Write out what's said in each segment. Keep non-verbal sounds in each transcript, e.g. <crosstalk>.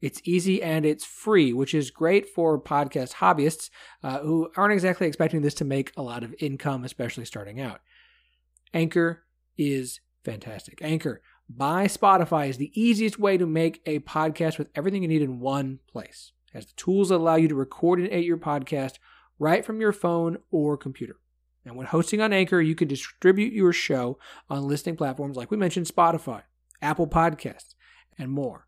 It's easy and it's free, which is great for podcast hobbyists uh, who aren't exactly expecting this to make a lot of income, especially starting out. Anchor is fantastic. Anchor by Spotify is the easiest way to make a podcast with everything you need in one place. Has the tools allow you to record and edit your podcast right from your phone or computer. And when hosting on Anchor, you can distribute your show on listening platforms like we mentioned Spotify, Apple Podcasts, and more.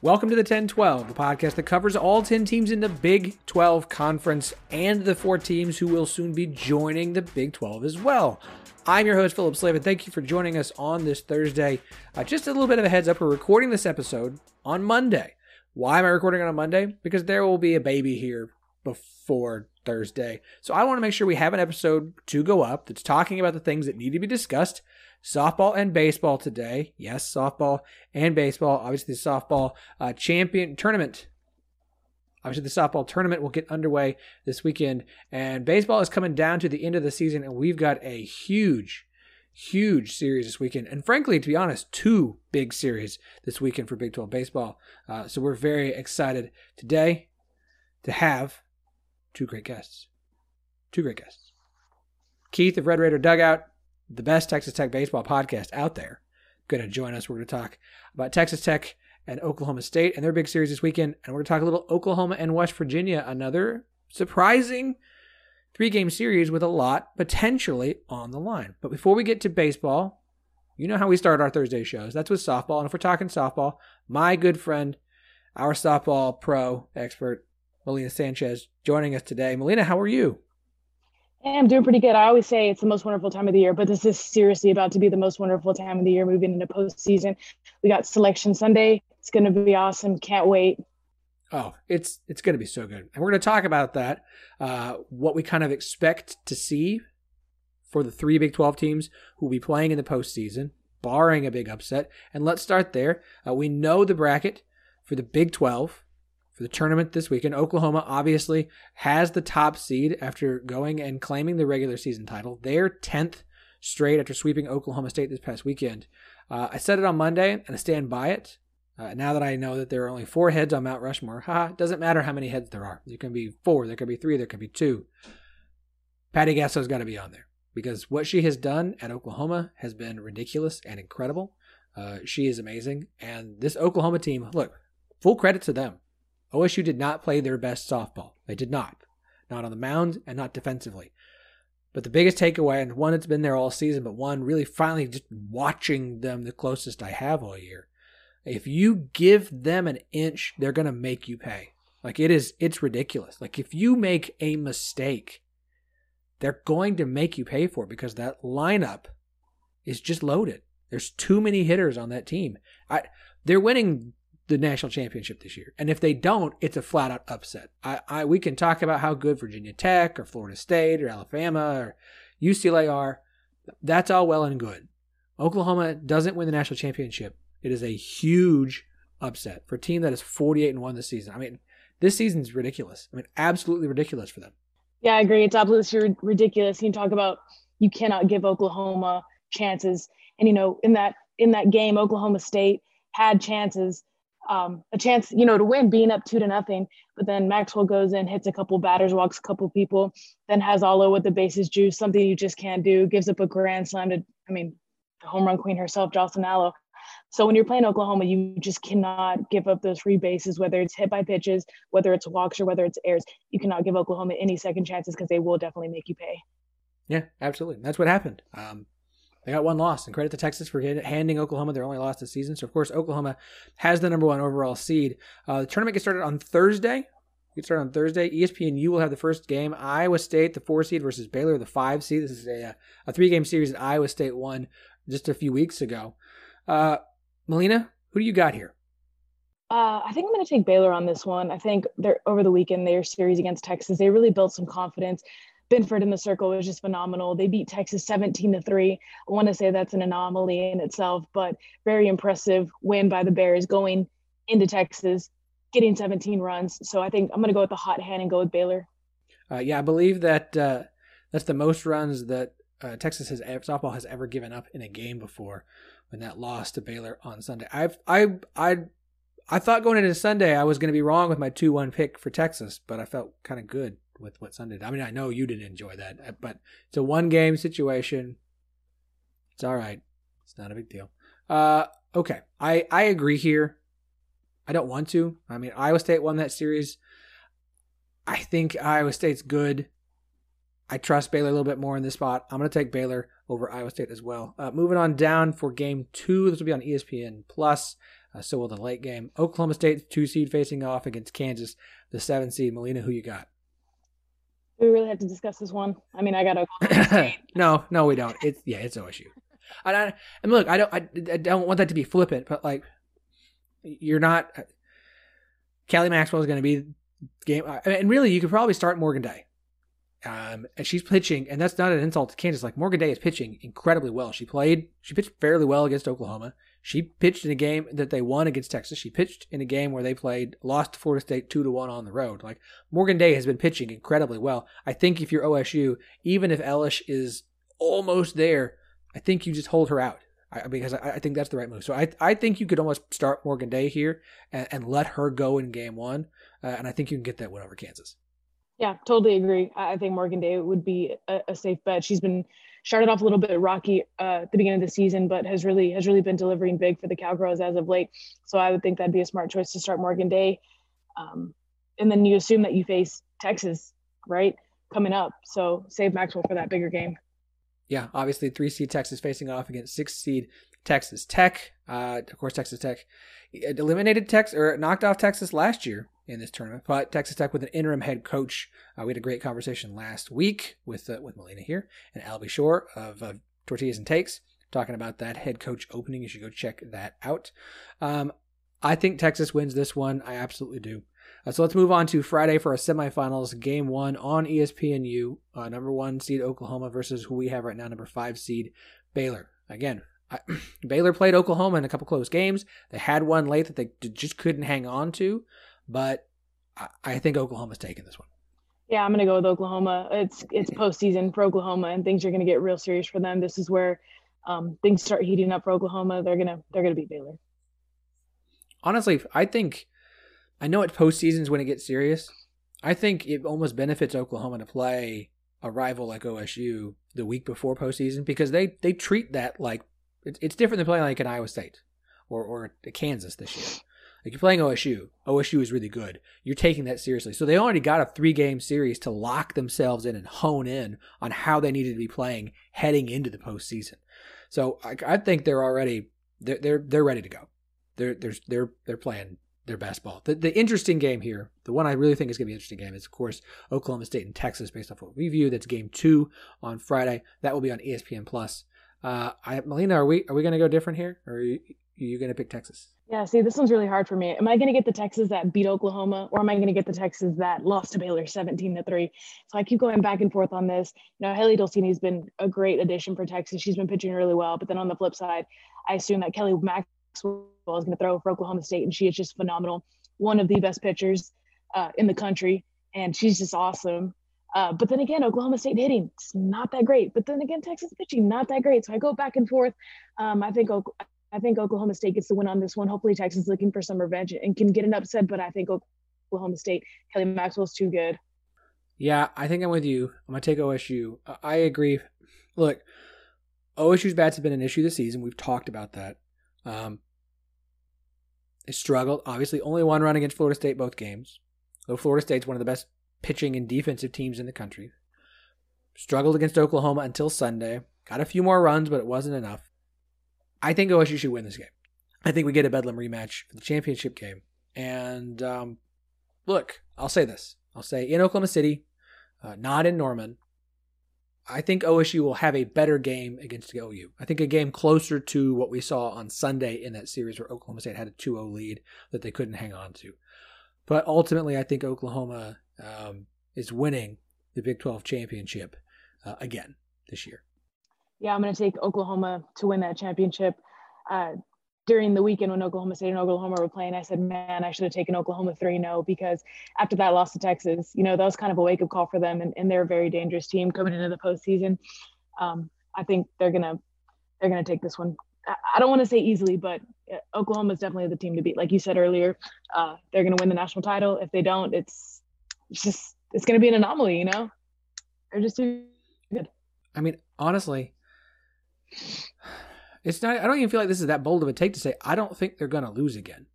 Welcome to the 1012, the podcast that covers all 10 teams in the Big 12 conference and the four teams who will soon be joining the Big 12 as well. I'm your host, Philip Slavin. Thank you for joining us on this Thursday. Uh, just a little bit of a heads up we're recording this episode on Monday. Why am I recording on a Monday? Because there will be a baby here before Thursday. So I want to make sure we have an episode to go up that's talking about the things that need to be discussed softball and baseball today. Yes, softball and baseball. Obviously, the softball uh, champion tournament. Obviously, the softball tournament will get underway this weekend, and baseball is coming down to the end of the season, and we've got a huge, huge series this weekend. And frankly, to be honest, two big series this weekend for Big 12 baseball. Uh, so we're very excited today to have two great guests. Two great guests. Keith of Red Raider Dugout the best Texas Tech baseball podcast out there, going to join us. We're going to talk about Texas Tech and Oklahoma State and their big series this weekend. And we're going to talk a little Oklahoma and West Virginia, another surprising three game series with a lot potentially on the line. But before we get to baseball, you know how we start our Thursday shows. That's with softball. And if we're talking softball, my good friend, our softball pro expert, Melina Sanchez, joining us today. Melina, how are you? I'm doing pretty good. I always say it's the most wonderful time of the year, but this is seriously about to be the most wonderful time of the year moving into postseason. We got selection Sunday. It's going to be awesome. Can't wait. Oh, it's it's going to be so good, and we're going to talk about that. Uh, what we kind of expect to see for the three Big Twelve teams who will be playing in the postseason, barring a big upset. And let's start there. Uh, we know the bracket for the Big Twelve for the tournament this weekend. Oklahoma obviously has the top seed after going and claiming the regular season title. They're 10th straight after sweeping Oklahoma State this past weekend. Uh, I said it on Monday, and I stand by it. Uh, now that I know that there are only four heads on Mount Rushmore, haha, doesn't matter how many heads there are. There can be four, there can be three, there can be two. Patty Gasso's got to be on there because what she has done at Oklahoma has been ridiculous and incredible. Uh, she is amazing. And this Oklahoma team, look, full credit to them. OSU did not play their best softball. They did not. Not on the mound and not defensively. But the biggest takeaway, and one that's been there all season, but one really finally just watching them the closest I have all year, if you give them an inch, they're going to make you pay. Like it is, it's ridiculous. Like if you make a mistake, they're going to make you pay for it because that lineup is just loaded. There's too many hitters on that team. I, they're winning the national championship this year, and if they don't, it's a flat out upset. I, I we can talk about how good Virginia Tech or Florida State or Alabama or UCLA are. That's all well and good. Oklahoma doesn't win the national championship it is a huge upset for a team that is 48 and 1 this season. I mean, this season is ridiculous. I mean, absolutely ridiculous for them. Yeah, I agree. It's absolutely ridiculous. You can talk about you cannot give Oklahoma chances. And you know, in that in that game, Oklahoma State had chances, um, a chance, you know, to win, being up two to nothing. But then Maxwell goes in, hits a couple batters, walks a couple people, then has Alo with the bases juice, something you just can't do. Gives up a grand slam to, I mean, the home run queen herself, Jocelyn Alo. So when you're playing Oklahoma, you just cannot give up those free bases, whether it's hit by pitches, whether it's walks, or whether it's airs. You cannot give Oklahoma any second chances because they will definitely make you pay. Yeah, absolutely. That's what happened. Um, they got one loss, and credit to Texas for handing Oklahoma their only loss this season. So, of course, Oklahoma has the number one overall seed. Uh, the tournament gets started on Thursday. Get started on Thursday. ESPNU will have the first game. Iowa State, the four seed, versus Baylor, the five seed. This is a, a three game series that Iowa State won just a few weeks ago. Uh, Melina, who do you got here? Uh, I think I'm going to take Baylor on this one. I think they're over the weekend their series against Texas, they really built some confidence. Binford in the circle was just phenomenal. They beat Texas 17 to 3. I want to say that's an anomaly in itself, but very impressive win by the Bears going into Texas, getting 17 runs. So I think I'm going to go with the hot hand and go with Baylor. Uh, yeah, I believe that uh, that's the most runs that uh, Texas has softball has ever given up in a game before when that loss to Baylor on Sunday. I I I I thought going into Sunday I was going to be wrong with my two one pick for Texas, but I felt kind of good with what Sunday. Did. I mean, I know you didn't enjoy that, uh, but it's a one game situation. It's all right. It's not a big deal. Uh, okay, I I agree here. I don't want to. I mean, Iowa State won that series. I think Iowa State's good. I trust Baylor a little bit more in this spot. I'm going to take Baylor over Iowa State as well. Uh, moving on down for game two. This will be on ESPN Plus. Uh, so will the late game. Oklahoma State, two seed, facing off against Kansas, the seven seed. Melina, who you got? We really have to discuss this one. I mean, I got <coughs> State. no, no, we don't. It's yeah, it's OSU. And, I, and look, I don't, I, I don't want that to be flippant, but like, you're not. Kelly Maxwell is going to be game, and really, you could probably start Morgan Day. Um, and she's pitching, and that's not an insult to Kansas. Like Morgan Day is pitching incredibly well. She played, she pitched fairly well against Oklahoma. She pitched in a game that they won against Texas. She pitched in a game where they played, lost to Florida State two to one on the road. Like Morgan Day has been pitching incredibly well. I think if you're OSU, even if Elish is almost there, I think you just hold her out. I, because I, I, think that's the right move. So I I think you could almost start Morgan Day here and, and let her go in game one, uh, and I think you can get that win over Kansas. Yeah, totally agree. I think Morgan Day would be a, a safe bet. She's been started off a little bit rocky uh, at the beginning of the season, but has really has really been delivering big for the Cowgirls as of late. So I would think that'd be a smart choice to start Morgan Day, um, and then you assume that you face Texas, right, coming up. So save Maxwell for that bigger game. Yeah, obviously three seed Texas facing off against six seed Texas Tech. Uh, of course, Texas Tech eliminated Texas or knocked off Texas last year in this tournament. But Texas Tech with an interim head coach. Uh, we had a great conversation last week with uh, with Melina here and Albie Shore of uh, Tortillas and Takes talking about that head coach opening. You should go check that out. Um, I think Texas wins this one. I absolutely do. Uh, so let's move on to Friday for our semifinals. Game one on ESPNU. Uh, number one seed Oklahoma versus who we have right now, number five seed Baylor. Again, I, <clears throat> Baylor played Oklahoma in a couple close games. They had one late that they just couldn't hang on to. But I, I think Oklahoma's taking this one. Yeah, I'm going to go with Oklahoma. It's it's postseason for Oklahoma, and things are going to get real serious for them. This is where um, things start heating up for Oklahoma, they're gonna they're gonna beat Baylor. Honestly, I think I know it's postseasons when it gets serious. I think it almost benefits Oklahoma to play a rival like OSU the week before postseason because they they treat that like it's, it's different than playing like an Iowa State or or Kansas this year. Like you're playing OSU. OSU is really good. You're taking that seriously. So they already got a three game series to lock themselves in and hone in on how they needed to be playing heading into the postseason. So I, I think they're already they're they're they're ready to go. They're they're they're they're playing their best ball. The the interesting game here, the one I really think is going to be an interesting game is of course Oklahoma State and Texas, based off what we view. That's game two on Friday. That will be on ESPN Plus. Uh, I, Melina, are we are we going to go different here, or are you, are you going to pick Texas? Yeah, see, this one's really hard for me. Am I going to get the Texas that beat Oklahoma, or am I going to get the Texas that lost to Baylor 17 to 3? So I keep going back and forth on this. You know, Hailey Dolcini's been a great addition for Texas. She's been pitching really well. But then on the flip side, I assume that Kelly Maxwell is going to throw for Oklahoma State, and she is just phenomenal. One of the best pitchers uh, in the country, and she's just awesome. Uh, but then again, Oklahoma State hitting, it's not that great. But then again, Texas pitching, not that great. So I go back and forth. Um, I think I think Oklahoma State gets the win on this one. Hopefully, Texas is looking for some revenge and can get an upset, but I think Oklahoma State, Kelly Maxwell's too good. Yeah, I think I'm with you. I'm gonna take OSU. I agree. Look, OSU's bats have been an issue this season. We've talked about that. Um, they struggled. Obviously, only one run against Florida State both games. Though Florida State's one of the best pitching and defensive teams in the country. Struggled against Oklahoma until Sunday. Got a few more runs, but it wasn't enough. I think OSU should win this game. I think we get a Bedlam rematch for the championship game. And um, look, I'll say this. I'll say in Oklahoma City, uh, not in Norman. I think OSU will have a better game against OU. I think a game closer to what we saw on Sunday in that series where Oklahoma State had a 2 0 lead that they couldn't hang on to. But ultimately, I think Oklahoma um, is winning the Big 12 championship uh, again this year yeah, I'm going to take Oklahoma to win that championship. Uh, during the weekend when Oklahoma State and Oklahoma were playing, I said, man, I should have taken Oklahoma 3 0 because after that loss to Texas, you know, that was kind of a wake up call for them. And, and they're a very dangerous team coming into the postseason. Um, I think they're going to they're going to take this one. I don't want to say easily, but uh, Oklahoma is definitely the team to beat. Like you said earlier, uh, they're going to win the national title. If they don't, it's, it's just it's going to be an anomaly. You know, they're just too good. I mean, honestly, it's not. I don't even feel like this is that bold of a take to say I don't think they're going to lose again.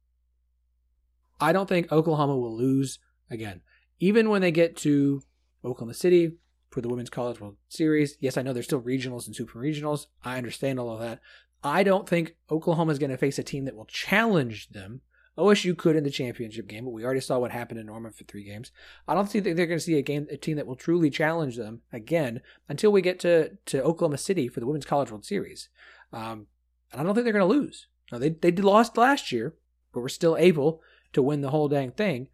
I don't think Oklahoma will lose again, even when they get to Oklahoma City for the Women's College World Series. Yes, I know there's still regionals and super regionals. I understand all of that. I don't think Oklahoma is going to face a team that will challenge them. OSU could in the championship game, but we already saw what happened in Norman for three games. I don't think they're going to see a game, a team that will truly challenge them again until we get to, to Oklahoma City for the Women's College World Series. Um, and I don't think they're going to lose. Now, they they lost last year, but we're still able to win the whole dang thing.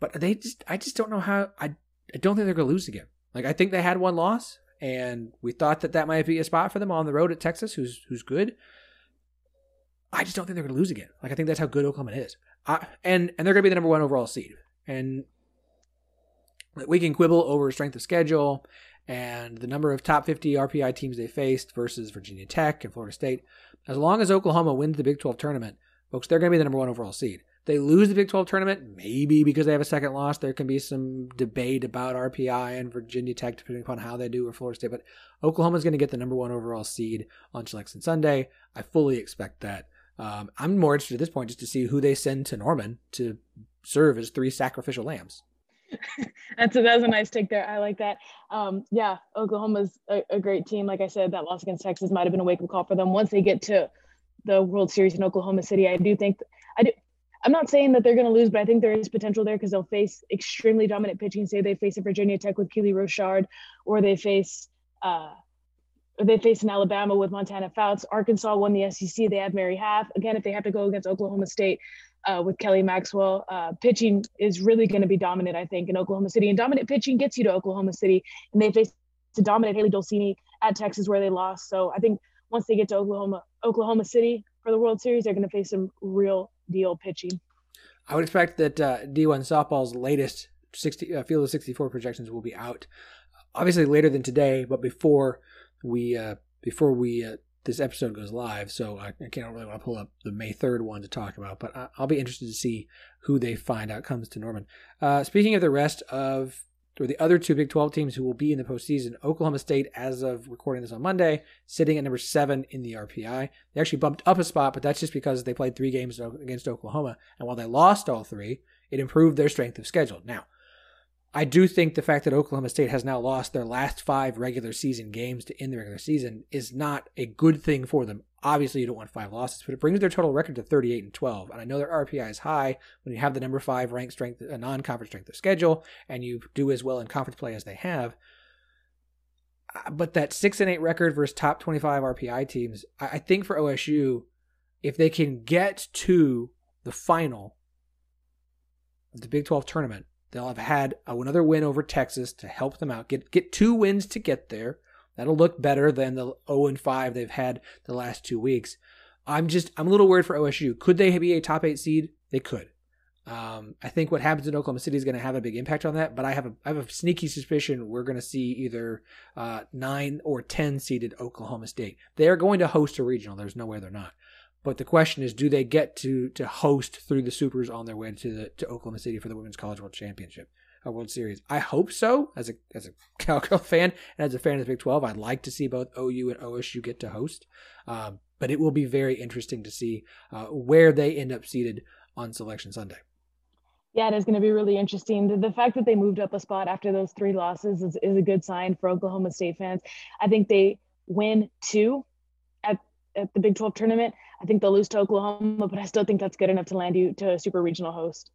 But they just, I just don't know how. I, I don't think they're going to lose again. Like I think they had one loss, and we thought that that might be a spot for them on the road at Texas, who's who's good. I just don't think they're going to lose again. Like I think that's how good Oklahoma is. I, and and they're going to be the number one overall seed. And we can quibble over strength of schedule and the number of top 50 RPI teams they faced versus Virginia Tech and Florida State. As long as Oklahoma wins the Big 12 tournament, folks, they're going to be the number one overall seed. They lose the Big 12 tournament, maybe because they have a second loss. There can be some debate about RPI and Virginia Tech, depending upon how they do, or Florida State. But Oklahoma is going to get the number one overall seed on Selection Sunday. I fully expect that. Um, I'm more interested at this point just to see who they send to Norman to serve as three sacrificial lambs. <laughs> that's a, that's a nice take there. I like that. Um, yeah, Oklahoma's a, a, great team. Like I said, that loss against Texas might have been a wake up call for them. Once they get to the World Series in Oklahoma City, I do think I do. I'm not saying that they're going to lose, but I think there is potential there because they'll face extremely dominant pitching. Say they face a Virginia Tech with Keely Rochard, or they face uh, they face in Alabama with Montana Fouts. Arkansas won the SEC. They have Mary Haff. Again, if they have to go against Oklahoma State uh, with Kelly Maxwell, uh, pitching is really going to be dominant, I think, in Oklahoma City. And dominant pitching gets you to Oklahoma City. And they face to dominate Hailey Dolcini at Texas where they lost. So I think once they get to Oklahoma, Oklahoma City for the World Series, they're going to face some real deal pitching. I would expect that uh, D1 softball's latest 60, uh, field of 64 projections will be out obviously later than today, but before we uh, before we uh, this episode goes live, so I, I can't really want to pull up the May 3rd one to talk about, but I, will be interested to see who they find out comes to Norman. Uh, speaking of the rest of or the other two Big 12 teams who will be in the postseason, Oklahoma State, as of recording this on Monday, sitting at number seven in the RPI. They actually bumped up a spot, but that's just because they played three games against Oklahoma. And while they lost all three, it improved their strength of schedule. Now, I do think the fact that Oklahoma State has now lost their last five regular season games to end the regular season is not a good thing for them. Obviously, you don't want five losses, but it brings their total record to 38 and 12. And I know their RPI is high when you have the number five ranked strength, a non-conference strength of schedule, and you do as well in conference play as they have. Uh, but that six and eight record versus top 25 RPI teams, I think for OSU, if they can get to the final of the Big 12 tournament, They'll have had another win over Texas to help them out. Get get two wins to get there. That'll look better than the 0 and 5 they've had the last two weeks. I'm just I'm a little worried for OSU. Could they be a top eight seed? They could. Um, I think what happens in Oklahoma City is going to have a big impact on that. But I have a I have a sneaky suspicion we're going to see either uh, nine or ten seeded Oklahoma State. They are going to host a regional. There's no way they're not. But the question is, do they get to to host through the Supers on their way to the to Oklahoma City for the Women's College World Championship, a World Series? I hope so. As a as a <laughs> Cowgirl fan and as a fan of the Big Twelve, I'd like to see both OU and OSU get to host. Um, but it will be very interesting to see uh, where they end up seated on Selection Sunday. Yeah, it is going to be really interesting. The, the, fact that they moved up a spot after those three losses is, is a good sign for Oklahoma State fans. I think they win two at, at the Big 12 tournament. I think they'll lose to Oklahoma, but I still think that's good enough to land you to a super regional host.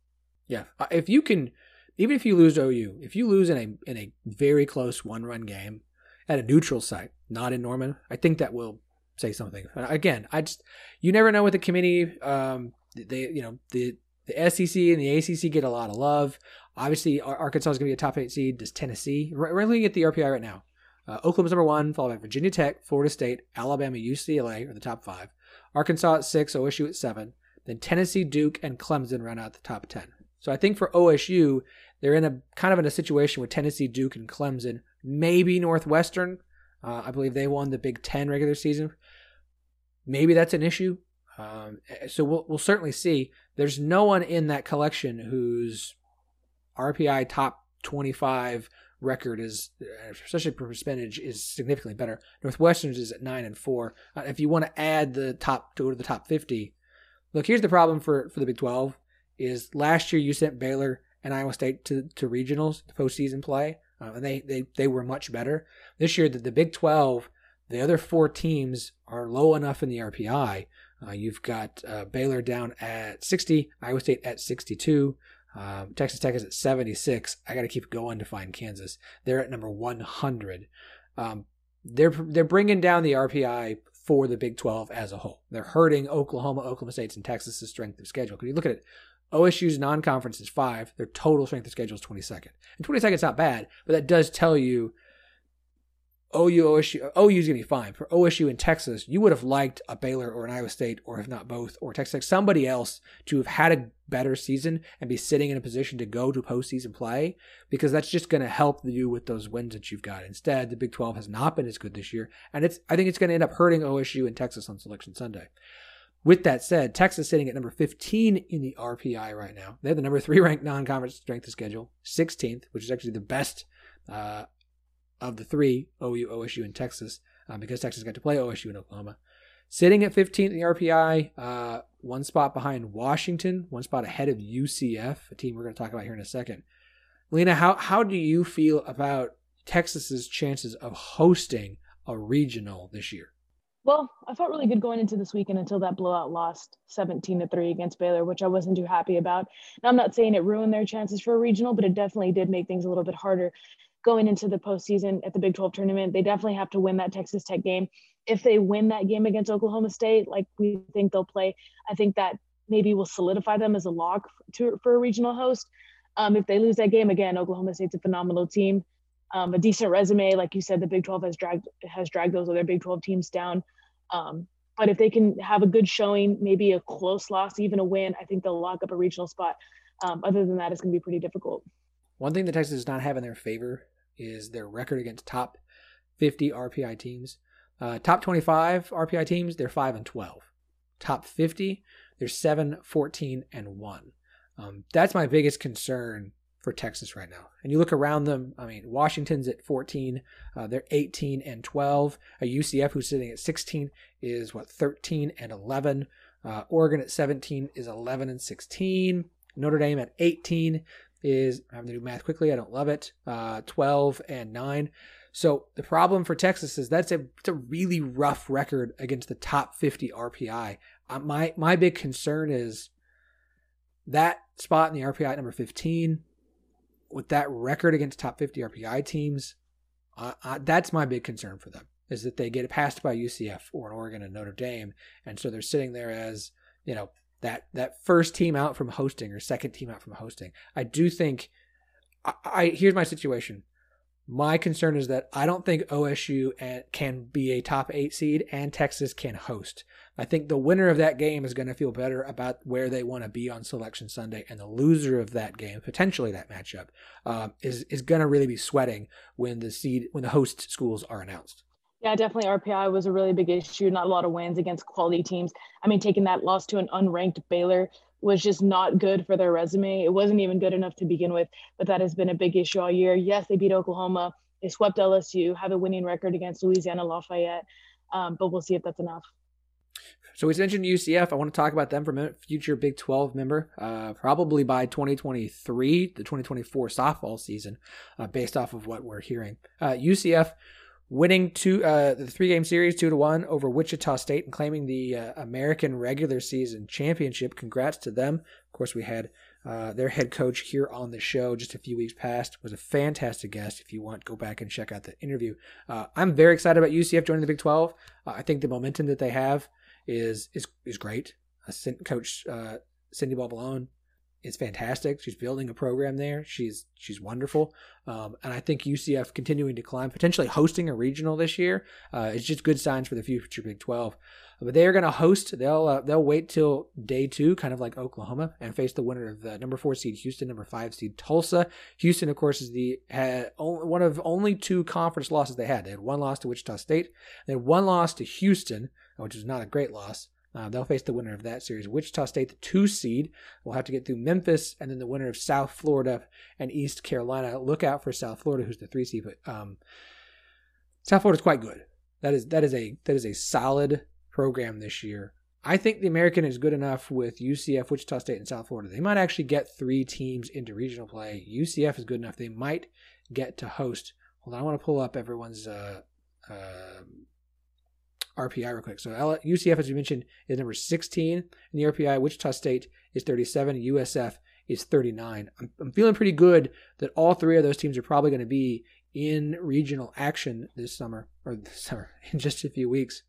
Yeah, uh, if you can, even if you lose OU, if you lose in a in a very close one run game at a neutral site, not in Norman, I think that will say something. Again, I just you never know with the committee. Um, they you know the the SEC and the ACC get a lot of love. Obviously, Arkansas is going to be a top eight seed. Does Tennessee? We're looking at the RPI right now. Uh, Oklahoma's number one, followed by Virginia Tech, Florida State, Alabama, UCLA are the top five. Arkansas at six, OSU at seven. Then Tennessee, Duke, and Clemson round out the top 10. So I think for OSU, they're in a kind of in a situation with Tennessee, Duke, and Clemson, maybe Northwestern. Uh, I believe they won the Big Ten regular season. Maybe that's an issue. Um, so we'll we'll certainly see. There's no one in that collection who's RPI top 25 record is, especially per percentage, is significantly better. Northwestern's is at nine and four. Uh, if you want to add the top to go to the top fifty, look here's the problem for for the Big Twelve is last year you sent Baylor and Iowa State to to regionals to postseason play, uh, and they they they were much better. This year, the, the Big Twelve, the other four teams are low enough in the RPI. Uh, you've got uh, Baylor down at 60, Iowa State at 62, um, Texas Tech is at 76. I got to keep going to find Kansas. They're at number 100. Um, they're they're bringing down the RPI for the Big 12 as a whole. They're hurting Oklahoma, Oklahoma State's, and Texas's strength of schedule. Because you look at it, OSU's non-conference is five. Their total strength of schedule is 22nd. And 22nd is not bad, but that does tell you OU, OSU, OU is going to be fine. For OSU in Texas, you would have liked a Baylor or an Iowa State, or if not both, or Texas Tech, somebody else to have had a better season and be sitting in a position to go to postseason play, because that's just going to help you with those wins that you've got. Instead, the Big 12 has not been as good this year, and it's I think it's going to end up hurting OSU and Texas on Selection Sunday. With that said, Texas sitting at number 15 in the RPI right now. They have the number three ranked non-conference strength of schedule, 16th, which is actually the best uh, of the three, OU, OSU, and Texas, um, because Texas got to play OSU and Oklahoma. Sitting at 15th in the RPI, uh, one spot behind Washington, one spot ahead of UCF, a team we're going to talk about here in a second. Lena, how, how do you feel about Texas's chances of hosting a regional this year? Well, I felt really good going into this weekend until that blowout lost 17 to 3 against Baylor, which I wasn't too happy about. Now, I'm not saying it ruined their chances for a regional, but it definitely did make things a little bit harder going into the postseason at the Big 12 tournament. They definitely have to win that Texas Tech game. If they win that game against Oklahoma State, like we think they'll play, I think that maybe will solidify them as a lock to, for a regional host. Um, if they lose that game again, Oklahoma State's a phenomenal team, um, a decent resume. Like you said, the Big 12 has dragged has dragged those other Big 12 teams down. Um, but if they can have a good showing, maybe a close loss, even a win, I think they'll lock up a regional spot. Um, other than that, it's going to be pretty difficult. One thing that Texas does not have in their favor is their record against top 50 RPI teams. Uh, top 25 RPI teams, they're 5 and 12. Top 50, they're 7, 14, and 1. Um, that's my biggest concern for Texas right now. And you look around them, I mean, Washington's at 14, uh, they're 18 and 12. A UCF who's sitting at 16 is what 13 and 11. Uh, Oregon at 17 is 11 and 16. Notre Dame at 18 is I'm having to do math quickly. I don't love it. Uh, 12 and 9. So the problem for Texas is that's a it's a really rough record against the top 50 RPI. Uh, my my big concern is that spot in the RPI number 15 with that record against top 50 RPI teams. Uh, uh, that's my big concern for them is that they get passed by UCF or Oregon and Notre Dame, and so they're sitting there as you know that that first team out from hosting or second team out from hosting. I do think. I, I here's my situation. My concern is that I don't think OSU can be a top eight seed and Texas can host. I think the winner of that game is going to feel better about where they want to be on Selection Sunday, and the loser of that game, potentially that matchup, um, is is going to really be sweating when the seed when the host schools are announced. Yeah, definitely. RPI was a really big issue. Not a lot of wins against quality teams. I mean, taking that loss to an unranked Baylor was just not good for their resume. It wasn't even good enough to begin with, but that has been a big issue all year. Yes, they beat Oklahoma. They swept LSU, have a winning record against Louisiana Lafayette, um, but we'll see if that's enough. So we mentioned UCF. I want to talk about them for a minute. Future Big 12 member, uh, probably by 2023, the 2024 softball season, uh, based off of what we're hearing. Uh, UCF winning two uh, the three game series two to one over Wichita State and claiming the uh, American regular season championship. Congrats to them. Of course, we had uh, their head coach here on the show just a few weeks past was a fantastic guest. If you want, go back and check out the interview. Uh, I'm very excited about UCF joining the Big 12. Uh, I think the momentum that they have is is is great. coach uh, Cindy Ball-Malone is fantastic. She's building a program there. She's she's wonderful, um, and I think UCF continuing to climb, potentially hosting a regional this year, uh, is just good signs for the future Big Twelve. But they are going to host. They'll uh, they'll wait till day two, kind of like Oklahoma, and face the winner of the number four seed Houston, number five seed Tulsa. Houston, of course, is the had only, one of only two conference losses they had. They had one loss to Wichita State. They had one loss to Houston, which was not a great loss. Uh, they'll face the winner of that series. Wichita State, the two seed, will have to get through Memphis, and then the winner of South Florida and East Carolina. Look out for South Florida, who's the three seed. But um, South Florida is quite good. That is that is a that is a solid program this year. I think the American is good enough with UCF, Wichita State, and South Florida. They might actually get three teams into regional play. UCF is good enough. They might get to host. Hold on, I want to pull up everyone's uh, uh, RPI real quick. So UCF, as you mentioned, is number 16 in the RPI. Wichita State is 37. USF is 39. I'm, I'm feeling pretty good that all three of those teams are probably going to be in regional action this summer, or this summer, <laughs> in just a few weeks.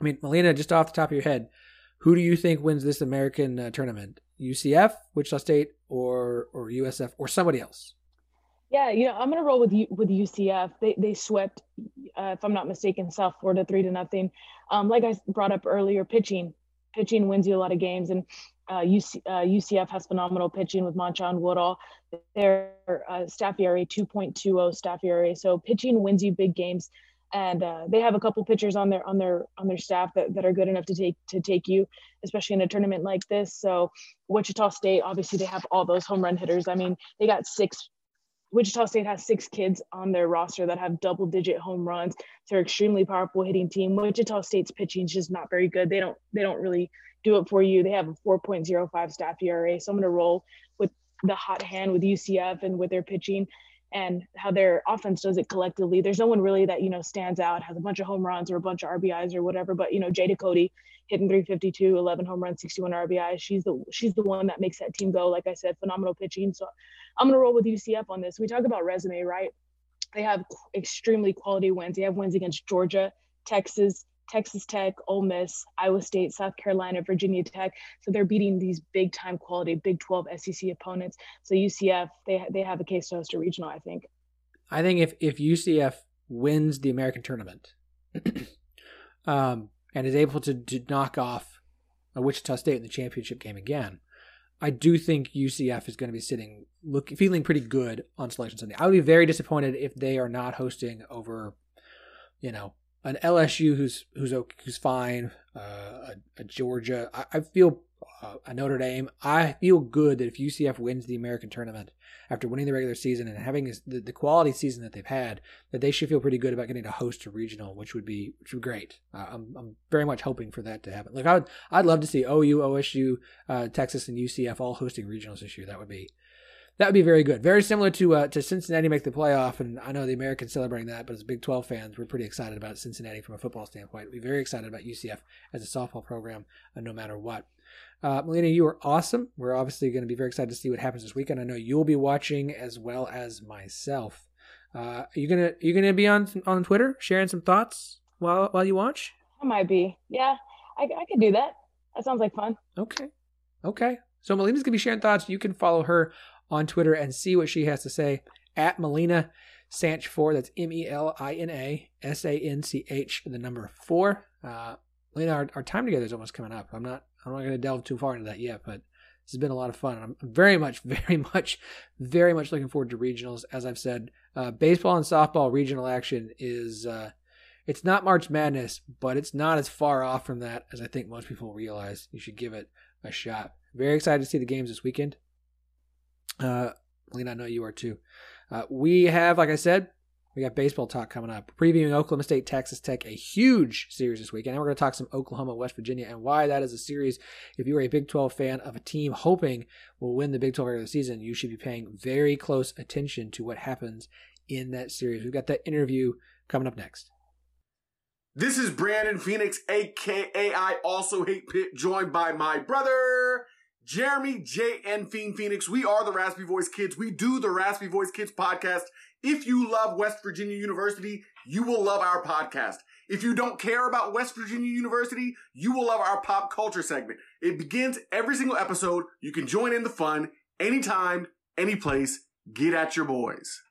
I mean, Melina, just off the top of your head, who do you think wins this American uh, tournament? UCF, Wichita State, or or USF, or somebody else? Yeah, you know, I'm gonna roll with U- with UCF. They they swept, uh, if I'm not mistaken, South Florida three to nothing. Um, like I brought up earlier, pitching, pitching wins you a lot of games, and uh, UC, uh, UCF has phenomenal pitching with Monchan Woodall. Their uh, staff ERA 2.20 staff ERA. So pitching wins you big games, and uh, they have a couple pitchers on their on their on their staff that, that are good enough to take to take you, especially in a tournament like this. So Wichita State, obviously, they have all those home run hitters. I mean, they got six Wichita State has six kids on their roster that have double digit home runs. They're extremely powerful hitting team. Wichita State's pitching is just not very good. They don't they don't really do it for you. They have a 4.05 staff ERA. So I'm gonna roll with the hot hand with UCF and with their pitching and how their offense does it collectively. There's no one really that, you know, stands out, has a bunch of home runs or a bunch of RBIs or whatever. But, you know, Jada Cody hitting 352, 11 home runs, 61 RBI. She's the she's the one that makes that team go. Like I said, phenomenal pitching. So I'm gonna roll with UCF on this. We talk about resume, right? They have extremely quality wins. They have wins against Georgia, Texas, Texas Tech, Ole Miss, Iowa State, South Carolina, Virginia Tech. So they're beating these big time quality Big 12 SEC opponents. So UCF, they they have a case to host a regional, I think. I think if if UCF wins the American tournament, <clears throat> um, and is able to, to knock off a Wichita State in the championship game again, I do think UCF is going to be sitting look feeling pretty good on Selection Sunday. I would be very disappointed if they are not hosting over, you know, an LSU who's who's who's fine, uh, a, a, Georgia. I, I feel uh, a Notre Dame. I feel good that if UCF wins the American tournament after winning the regular season and having the, the quality season that they've had, that they should feel pretty good about getting to host a regional, which would be which would be great. Uh, I'm I'm very much hoping for that to happen. Like I would I'd love to see OU, OSU, uh, Texas, and UCF all hosting regionals this year. That would be that would be very good. Very similar to uh, to Cincinnati make the playoff, and I know the Americans celebrating that, but as Big 12 fans, we're pretty excited about Cincinnati from a football standpoint. We're very excited about UCF as a softball program, uh, no matter what. Uh, Melina, you are awesome. We're obviously going to be very excited to see what happens this weekend. I know you'll be watching as well as myself. Uh, are you gonna are you gonna be on on Twitter sharing some thoughts while while you watch? I might be. Yeah, I I could do that. That sounds like fun. Okay, okay. So Melina's gonna be sharing thoughts. You can follow her on Twitter and see what she has to say at Melina Sanch four. That's M E L I N A S A N C H, the number four. Uh, Melina, our, our time together is almost coming up. I'm not I'm not going to delve too far into that yet, but this has been a lot of fun. I'm very much, <laughs> very much, very much looking forward to regionals. As I've said, uh, baseball and softball regional action is uh, it's not March Madness, but it's not as far off from that as I think most people realize. You should give it a shot. Very excited to see the games this weekend. Uh, Lena, I know you are too. Uh, we have, like I said, we got baseball talk coming up. Previewing Oklahoma State, Texas Tech, a huge series this weekend. And we're going to talk some Oklahoma, West Virginia, and why that is a series. If you are a Big 12 fan of a team hoping will win the Big 12 regular season, you should be paying very close attention to what happens in that series. We've got that interview coming up next. This is Brandon Phoenix, aka I also hate Pitt, joined by my brother Jeremy J. and Fiend Phoenix. We are the Raspy Voice Kids. We do the Raspy Voice Kids podcast. If you love West Virginia University, you will love our podcast. If you don't care about West Virginia University, you will love our pop culture segment. It begins every single episode. You can join in the fun anytime, any place. Get at your boys.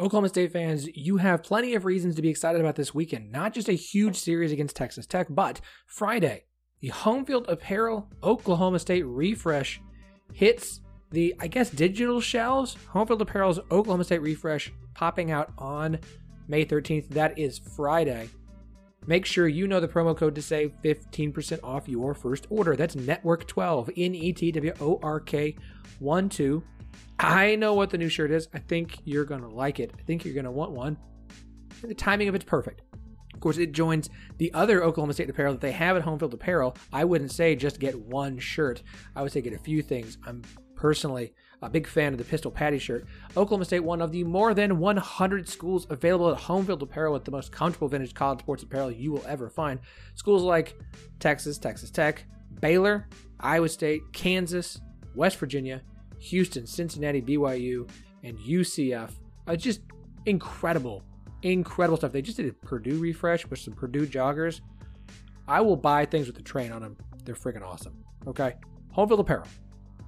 Oklahoma State fans, you have plenty of reasons to be excited about this weekend. Not just a huge series against Texas Tech, but Friday, the home field apparel Oklahoma State refresh hits the, I guess, digital shelves. Home field apparel's Oklahoma State refresh popping out on May 13th. That is Friday. Make sure you know the promo code to save 15% off your first order. That's Network12, N E T W O R K 1 2. I know what the new shirt is. I think you're going to like it. I think you're going to want one. The timing of it's perfect. Of course, it joins the other Oklahoma State apparel that they have at Homefield Apparel. I wouldn't say just get one shirt. I would say get a few things. I'm personally a big fan of the Pistol Patty shirt. Oklahoma State, one of the more than 100 schools available at Home Field Apparel with the most comfortable vintage college sports apparel you will ever find. Schools like Texas, Texas Tech, Baylor, Iowa State, Kansas, West Virginia, Houston, Cincinnati, BYU, and UCF. Uh, just incredible incredible stuff. They just did a Purdue refresh with some Purdue joggers. I will buy things with the train on them. They're freaking awesome. Okay. Homefield Apparel,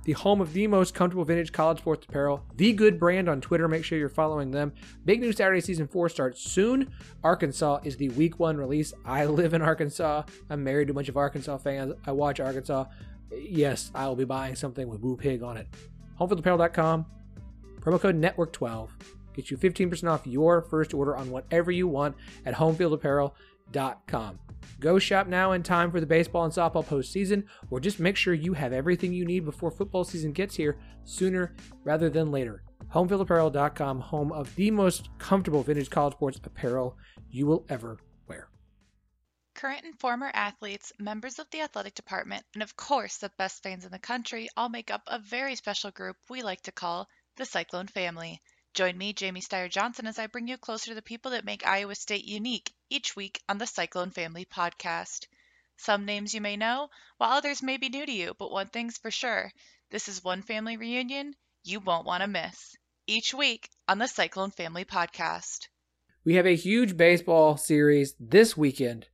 the home of the most comfortable vintage college sports apparel, the good brand on Twitter. Make sure you're following them. Big news Saturday season four starts soon. Arkansas is the week one release. I live in Arkansas. I'm married to a bunch of Arkansas fans. I watch Arkansas. Yes, I will be buying something with Woo Pig on it. HomefieldApparel.com. Promo code Network12 Get you 15% off your first order on whatever you want at homefieldapparel.com. Go shop now in time for the baseball and softball postseason, or just make sure you have everything you need before football season gets here sooner rather than later. Homefieldapparel.com, home of the most comfortable vintage college sports apparel you will ever wear. Current and former athletes, members of the athletic department, and of course the best fans in the country all make up a very special group we like to call the Cyclone family. Join me, Jamie Steyer Johnson, as I bring you closer to the people that make Iowa State unique each week on the Cyclone Family podcast. Some names you may know, while others may be new to you, but one thing's for sure this is one family reunion you won't want to miss. Each week on the Cyclone Family podcast. We have a huge baseball series this weekend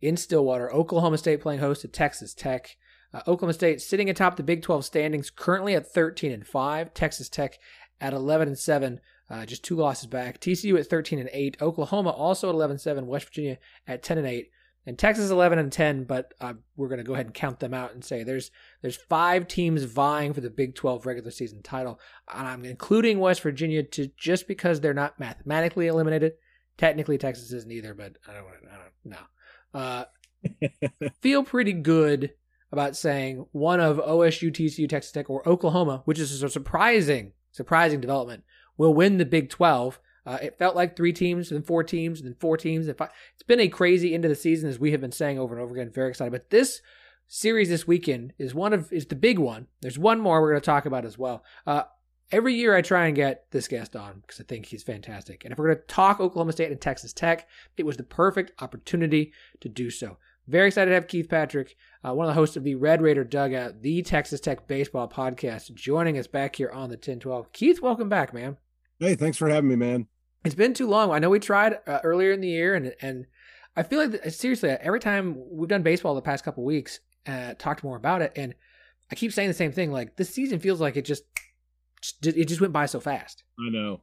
in Stillwater. Oklahoma State playing host to Texas Tech. Uh, Oklahoma State sitting atop the Big 12 standings, currently at 13 and 5. Texas Tech at 11 and 7, uh, just two losses back. TCU at 13 and 8. Oklahoma also at 11 and 7. West Virginia at 10 and 8. And Texas 11 and 10, but uh, we're going to go ahead and count them out and say there's there's five teams vying for the Big 12 regular season title, and I'm including West Virginia to just because they're not mathematically eliminated. Technically, Texas isn't either, but I don't. I don't know. Uh, <laughs> feel pretty good about saying one of OSU, TCU, Texas Tech, or Oklahoma, which is a surprising, surprising development, We'll win the Big 12. Uh, it felt like three teams, then four teams, then four teams. Five. It's been a crazy end of the season, as we have been saying over and over again. Very excited, but this series this weekend is one of is the big one. There's one more we're going to talk about as well. Uh, every year I try and get this guest on because I think he's fantastic. And if we're going to talk Oklahoma State and Texas Tech, it was the perfect opportunity to do so. Very excited to have Keith Patrick, uh, one of the hosts of the Red Raider Dugout, the Texas Tech baseball podcast, joining us back here on the 1012. Keith, welcome back, man. Hey, thanks for having me, man. It's been too long. I know we tried uh, earlier in the year, and and I feel like seriously, every time we've done baseball the past couple weeks, uh, talked more about it, and I keep saying the same thing. Like this season feels like it just it just went by so fast. I know.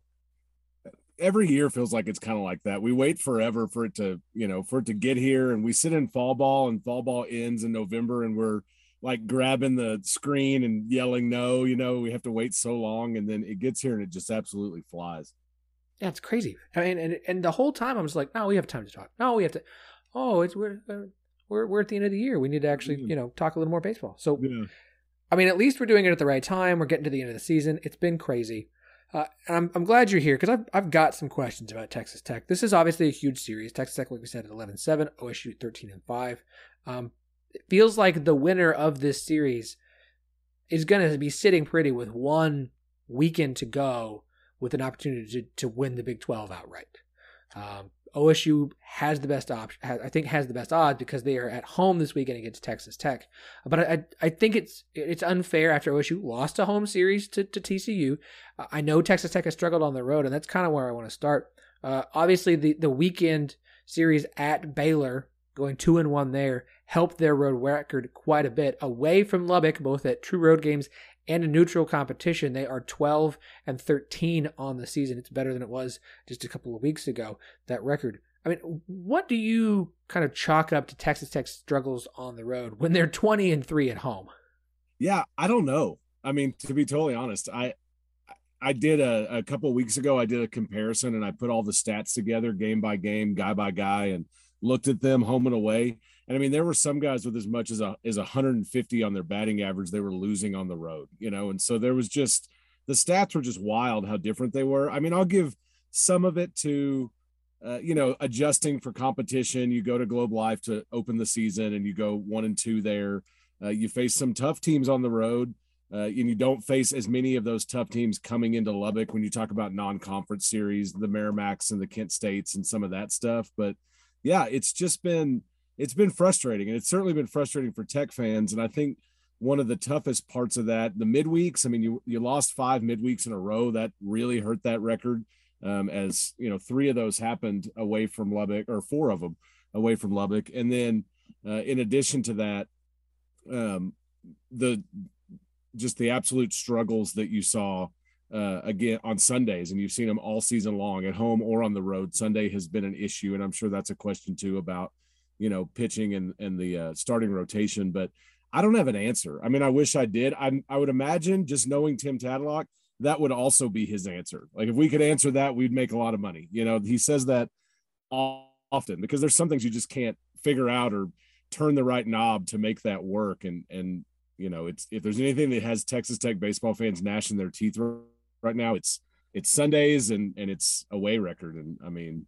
Every year feels like it's kind of like that. We wait forever for it to, you know, for it to get here, and we sit in fall ball, and fall ball ends in November, and we're like grabbing the screen and yelling no. You know, we have to wait so long, and then it gets here, and it just absolutely flies. Yeah, it's crazy. I mean, and and the whole time I'm just like, no, we have time to talk. No, we have to. Oh, it's we're uh, we're we're at the end of the year. We need to actually, you know, talk a little more baseball. So, yeah. I mean, at least we're doing it at the right time. We're getting to the end of the season. It's been crazy. Uh, and I'm, I'm glad you're here because I've, I've got some questions about Texas Tech. This is obviously a huge series. Texas Tech, like we said, at 11 7, OSU 13 and 5. Um, it feels like the winner of this series is going to be sitting pretty with one weekend to go with an opportunity to, to win the Big 12 outright. Um, OSU has the best option. I think has the best odds because they are at home this weekend against Texas Tech. But I, I think it's it's unfair after OSU lost a home series to, to TCU. I know Texas Tech has struggled on the road, and that's kind of where I want to start. Uh, obviously, the the weekend series at Baylor, going two and one there, helped their road record quite a bit away from Lubbock, both at true road games and a neutral competition. They are 12 and 13 on the season. It's better than it was just a couple of weeks ago, that record. I mean, what do you kind of chalk up to Texas Tech's struggles on the road when they're 20 and 3 at home? Yeah, I don't know. I mean, to be totally honest, I I did a, a couple weeks ago, I did a comparison and I put all the stats together game by game, guy by guy, and looked at them home and away. And I mean, there were some guys with as much as a as 150 on their batting average they were losing on the road, you know. And so there was just the stats were just wild how different they were. I mean, I'll give some of it to uh, you know adjusting for competition. You go to Globe Life to open the season, and you go one and two there. Uh, you face some tough teams on the road. Uh, and you don't face as many of those tough teams coming into Lubbock when you talk about non-conference series, the Merrimack's and the Kent States and some of that stuff. But yeah, it's just been it's been frustrating, and it's certainly been frustrating for Tech fans. And I think one of the toughest parts of that, the midweeks. I mean, you you lost five midweeks in a row. That really hurt that record. Um, as you know, three of those happened away from Lubbock, or four of them away from Lubbock, and then uh, in addition to that, um, the just the absolute struggles that you saw uh, again on Sundays, and you've seen them all season long at home or on the road. Sunday has been an issue, and I'm sure that's a question too about you know, pitching and and the uh, starting rotation. But I don't have an answer. I mean, I wish I did. I I would imagine just knowing Tim Tadlock, that would also be his answer. Like if we could answer that, we'd make a lot of money. You know, he says that often because there's some things you just can't figure out or turn the right knob to make that work. And and you know, it's if there's anything that has Texas Tech baseball fans gnashing their teeth right now, it's it's Sundays and and it's away record. And I mean,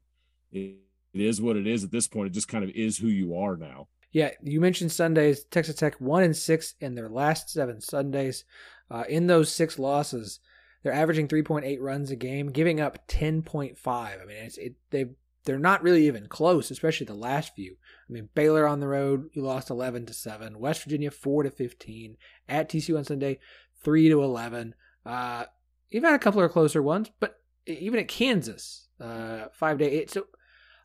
it, it is what it is at this point. It just kind of is who you are now. Yeah, you mentioned Sundays. Texas Tech one and six in their last seven Sundays. Uh, in those six losses, they're averaging 3.8 runs a game, giving up 10.5. I mean, it's it they they're not really even close, especially the last few. I mean, Baylor on the road, you lost 11 to seven. West Virginia 4 to 15. At TCU on Sunday, 3 to 11. Uh, you've had a couple of closer ones, but even at Kansas, uh, five to eight. So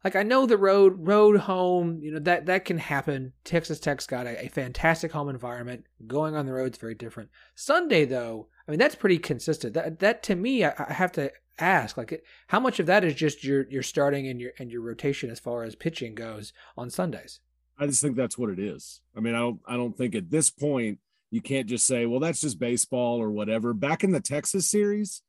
like I know the road road home, you know that that can happen. Texas Tech's got a, a fantastic home environment. Going on the road is very different. Sunday though, I mean that's pretty consistent. That that to me, I, I have to ask like how much of that is just your your starting and your and your rotation as far as pitching goes on Sundays. I just think that's what it is. I mean, I don't I don't think at this point you can't just say, well, that's just baseball or whatever. Back in the Texas series,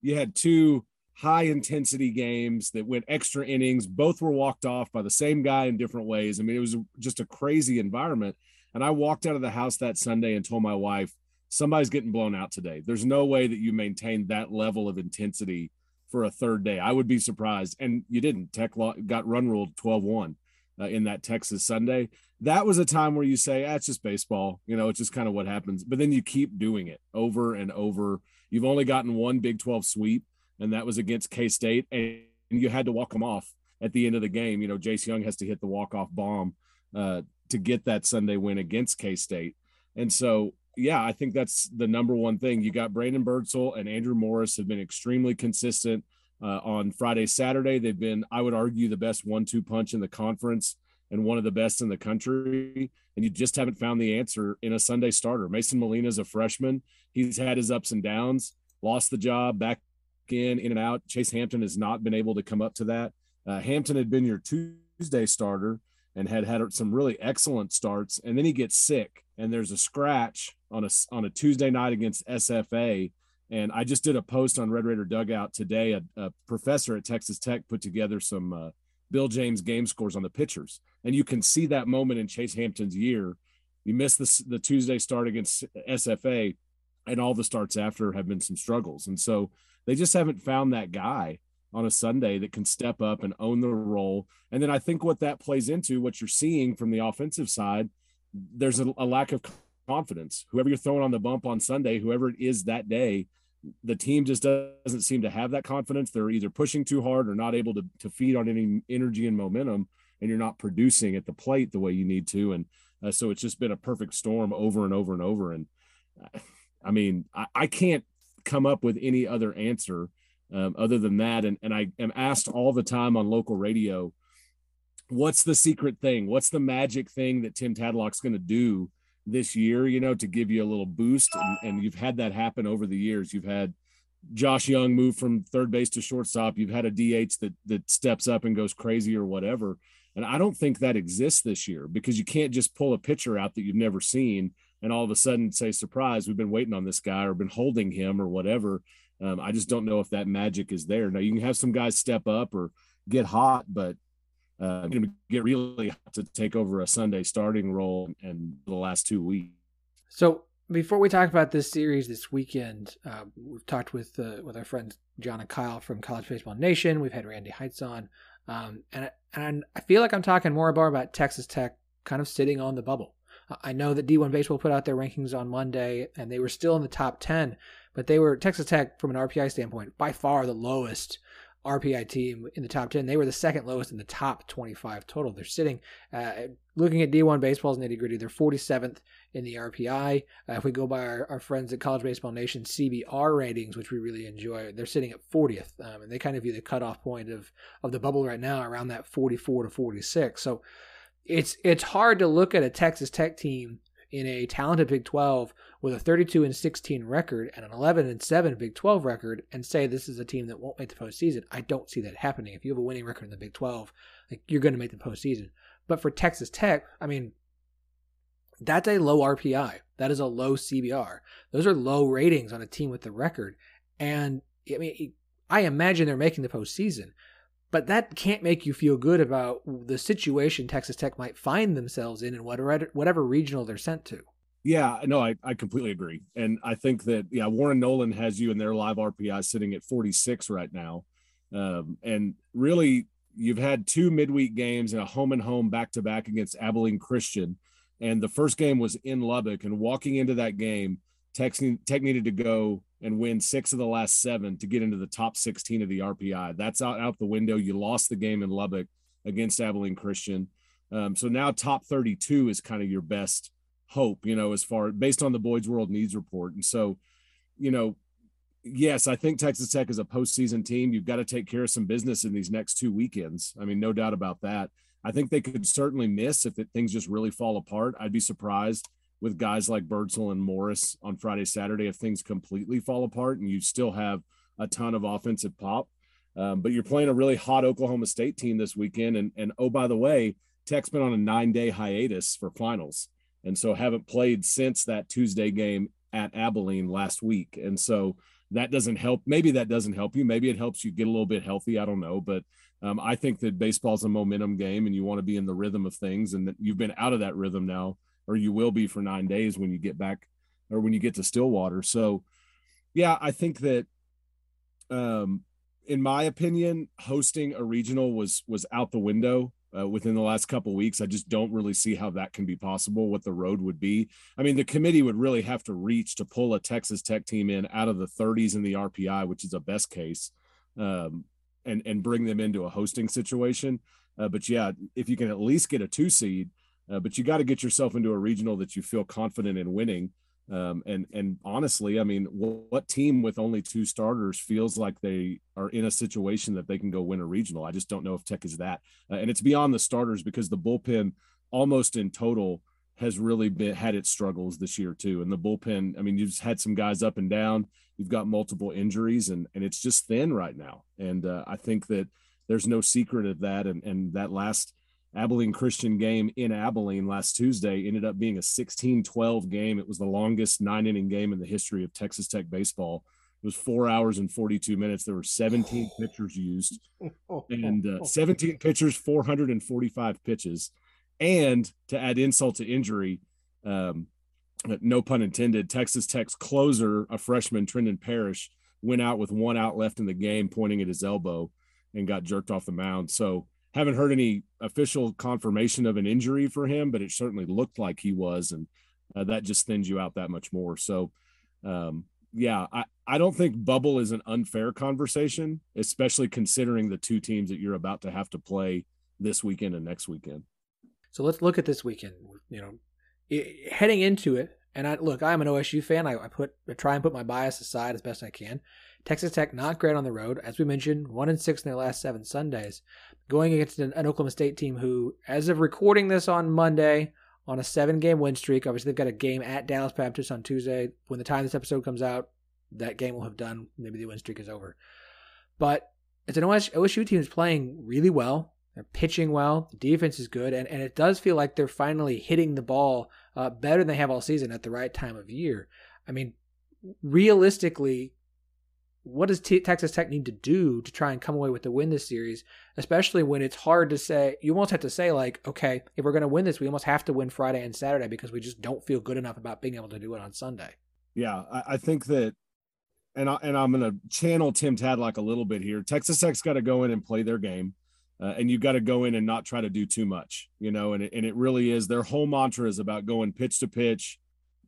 you had two high intensity games that went extra innings. Both were walked off by the same guy in different ways. I mean, it was just a crazy environment. And I walked out of the house that Sunday and told my wife, somebody's getting blown out today. There's no way that you maintain that level of intensity for a third day. I would be surprised. And you didn't. Tech got run ruled 12 1 uh, in that Texas Sunday. That was a time where you say, ah, it's just baseball. You know, it's just kind of what happens. But then you keep doing it over and over. You've only gotten one Big 12 sweep, and that was against K State. And you had to walk them off at the end of the game. You know, Jace Jung has to hit the walk off bomb uh, to get that Sunday win against K State. And so, yeah, I think that's the number one thing. You got Brandon Birdsell and Andrew Morris have been extremely consistent uh, on Friday, Saturday. They've been, I would argue, the best one-two punch in the conference and one of the best in the country. And you just haven't found the answer in a Sunday starter. Mason Molina is a freshman. He's had his ups and downs. Lost the job, back in, in and out. Chase Hampton has not been able to come up to that. Uh, Hampton had been your Tuesday starter and had had some really excellent starts, and then he gets sick, and there's a scratch on a on a Tuesday night against SFA. And I just did a post on Red Raider Dugout today. A, a professor at Texas Tech put together some uh, Bill James game scores on the pitchers, and you can see that moment in Chase Hampton's year. You missed the, the Tuesday start against SFA, and all the starts after have been some struggles, and so they just haven't found that guy on a Sunday that can step up and own the role. And then I think what that plays into, what you're seeing from the offensive side, there's a, a lack of confidence. Whoever you're throwing on the bump on Sunday, whoever it is that day, the team just doesn't seem to have that confidence. They're either pushing too hard or not able to, to feed on any energy and momentum, and you're not producing at the plate the way you need to. And uh, so it's just been a perfect storm over and over and over. And uh, I mean, I, I can't come up with any other answer um, other than that. And, and I am asked all the time on local radio, what's the secret thing? What's the magic thing that Tim Tadlock's going to do this year, you know, to give you a little boost? And, and you've had that happen over the years. You've had Josh Jung move from third base to shortstop. You've had a DH that, that steps up and goes crazy or whatever. And I don't think that exists this year because you can't just pull a pitcher out that you've never seen and all of a sudden say, surprise, we've been waiting on this guy or been holding him or whatever. Um, I just don't know if that magic is there. Now you can have some guys step up or get hot, but uh, get really to take over a Sunday starting role in the last two weeks. So before we talk about this series this weekend, uh, we've talked with uh, with our friends John and Kyle from College Baseball Nation. We've had Randy Heights on, um, and and I feel like I'm talking more more about Texas Tech kind of sitting on the bubble. I know that D1 Baseball put out their rankings on Monday, and they were still in the top 10, but they were Texas Tech from an RPI standpoint by far the lowest RPI team in the top 10. They were the second lowest in the top 25 total. They're sitting, uh, looking at D1 Baseball's nitty gritty, they're 47th in the RPI. Uh, if we go by our, our, friends at College Baseball Nation CBR ratings, which we really enjoy, they're sitting at 40th. Um, and they kind of view the cutoff point of, of the bubble right now around that 44 to 46. So it's it's hard to look at a Texas Tech team in a talented Big 12 with a 32 and 16 record and an 11 and 7 Big 12 record and say this is a team that won't make the postseason. I don't see that happening. If you have a winning record in the Big 12, like you're going to make the postseason. But for Texas Tech, I mean, that's a low RPI. That is a low CBR. Those are low ratings on a team with the record. And I mean, I imagine they're making the postseason. But that can't make you feel good about the situation Texas Tech might find themselves in and whatever whatever regional they're sent to. Yeah, no, I, I completely agree. And I think that, yeah, Warren Nolan has you in their live RPI sitting at 46 right now. Um, and really, you've had two midweek games and a home and home back to back against Abilene Christian. And the first game was in Lubbock. And walking into that game, Tech, Tech needed to go and win six of the last seven to get into the top 16 of the RPI. That's out, out the window. You lost the game in Lubbock against Abilene Christian. Um, so now top 32 is kind of your best hope, you know, as far based on the Boyd's World Needs Report. And so, you know, yes, I think Texas Tech is a postseason team. You've got to take care of some business in these next two weekends. I mean, no doubt about that. I think they could certainly miss if it, things just really fall apart. I'd be surprised with guys like Birdsell and Morris on Friday, Saturday, if things completely fall apart and you still have a ton of offensive pop. Um, but you're playing a really hot Oklahoma State team this weekend. And, and oh, by the way, Tech's been on a nine day hiatus for finals. And so haven't played since that Tuesday game at Abilene last week. And so that doesn't help. Maybe that doesn't help you. Maybe it helps you get a little bit healthy. I don't know, but um, I think that baseball's a momentum game, and you want to be in the rhythm of things. And that you've been out of that rhythm now, or you will be for nine days when you get back, or when you get to Stillwater. So, yeah, I think that, um, in my opinion, hosting a regional was was out the window uh, within the last couple weeks. I just don't really see how that can be possible. What the road would be. I mean, the committee would really have to reach to pull a Texas Tech team in out of the 30s in the RPI, which is a best case, um, and and bring them into a hosting situation. Uh, but yeah, if you can at least get a two seed, uh, but you got to get yourself into a regional that you feel confident in winning. Um, and and honestly, I mean, what team with only two starters feels like they are in a situation that they can go win a regional? I just don't know if Tech is that. Uh, and it's beyond the starters because the bullpen, almost in total, has really been had its struggles this year too. And the bullpen, I mean, you've had some guys up and down. You've got multiple injuries, and and it's just thin right now. And uh, I think that there's no secret of that. And and that last Abilene Christian game in Abilene last Tuesday ended up being a 16 12 game. It was the longest nine inning game in the history of Texas Tech baseball. It was four hours and 42 minutes. There were 17 <sighs> pitchers used and uh, <laughs> 17 pitchers, 445 pitches. And to add insult to injury, um, no pun intended, Texas Tech's closer, a freshman, Trendan Parish, went out with one out left in the game, pointing at his elbow and got jerked off the mound. So, haven't heard any official confirmation of an injury for him, but it certainly looked like he was, and uh, that just thins you out that much more. So, um, yeah, I, I don't think bubble is an unfair conversation, especially considering the two teams that you're about to have to play this weekend and next weekend. So let's look at this weekend. You know, it, heading into it, and I look, I'm an OSU fan. I, I put I try and put my bias aside as best I can. Texas Tech not great on the road, as we mentioned, one and six in their last seven Sundays, going against an, an Oklahoma State team who, as of recording this on Monday, on a seven-game win streak. Obviously, they've got a game at Dallas Baptist on Tuesday. When the time this episode comes out, that game will have done. Maybe the win streak is over, but it's an OSU team is playing really well. They're pitching well. The defense is good, and, and it does feel like they're finally hitting the ball uh, better than they have all season at the right time of year. I mean, realistically, what does T- Texas Tech need to do to try and come away with the win this series, especially when it's hard to say? You almost have to say, like, okay, if we're going to win this, we almost have to win Friday and Saturday because we just don't feel good enough about being able to do it on Sunday. Yeah, I, I think that, and, I, and I'm going to channel Tim Tadlock a little bit here. Texas Tech's got to go in and play their game. Uh, and you've got to go in and not try to do too much, you know, and it, and it really is their whole mantra is about going pitch to pitch,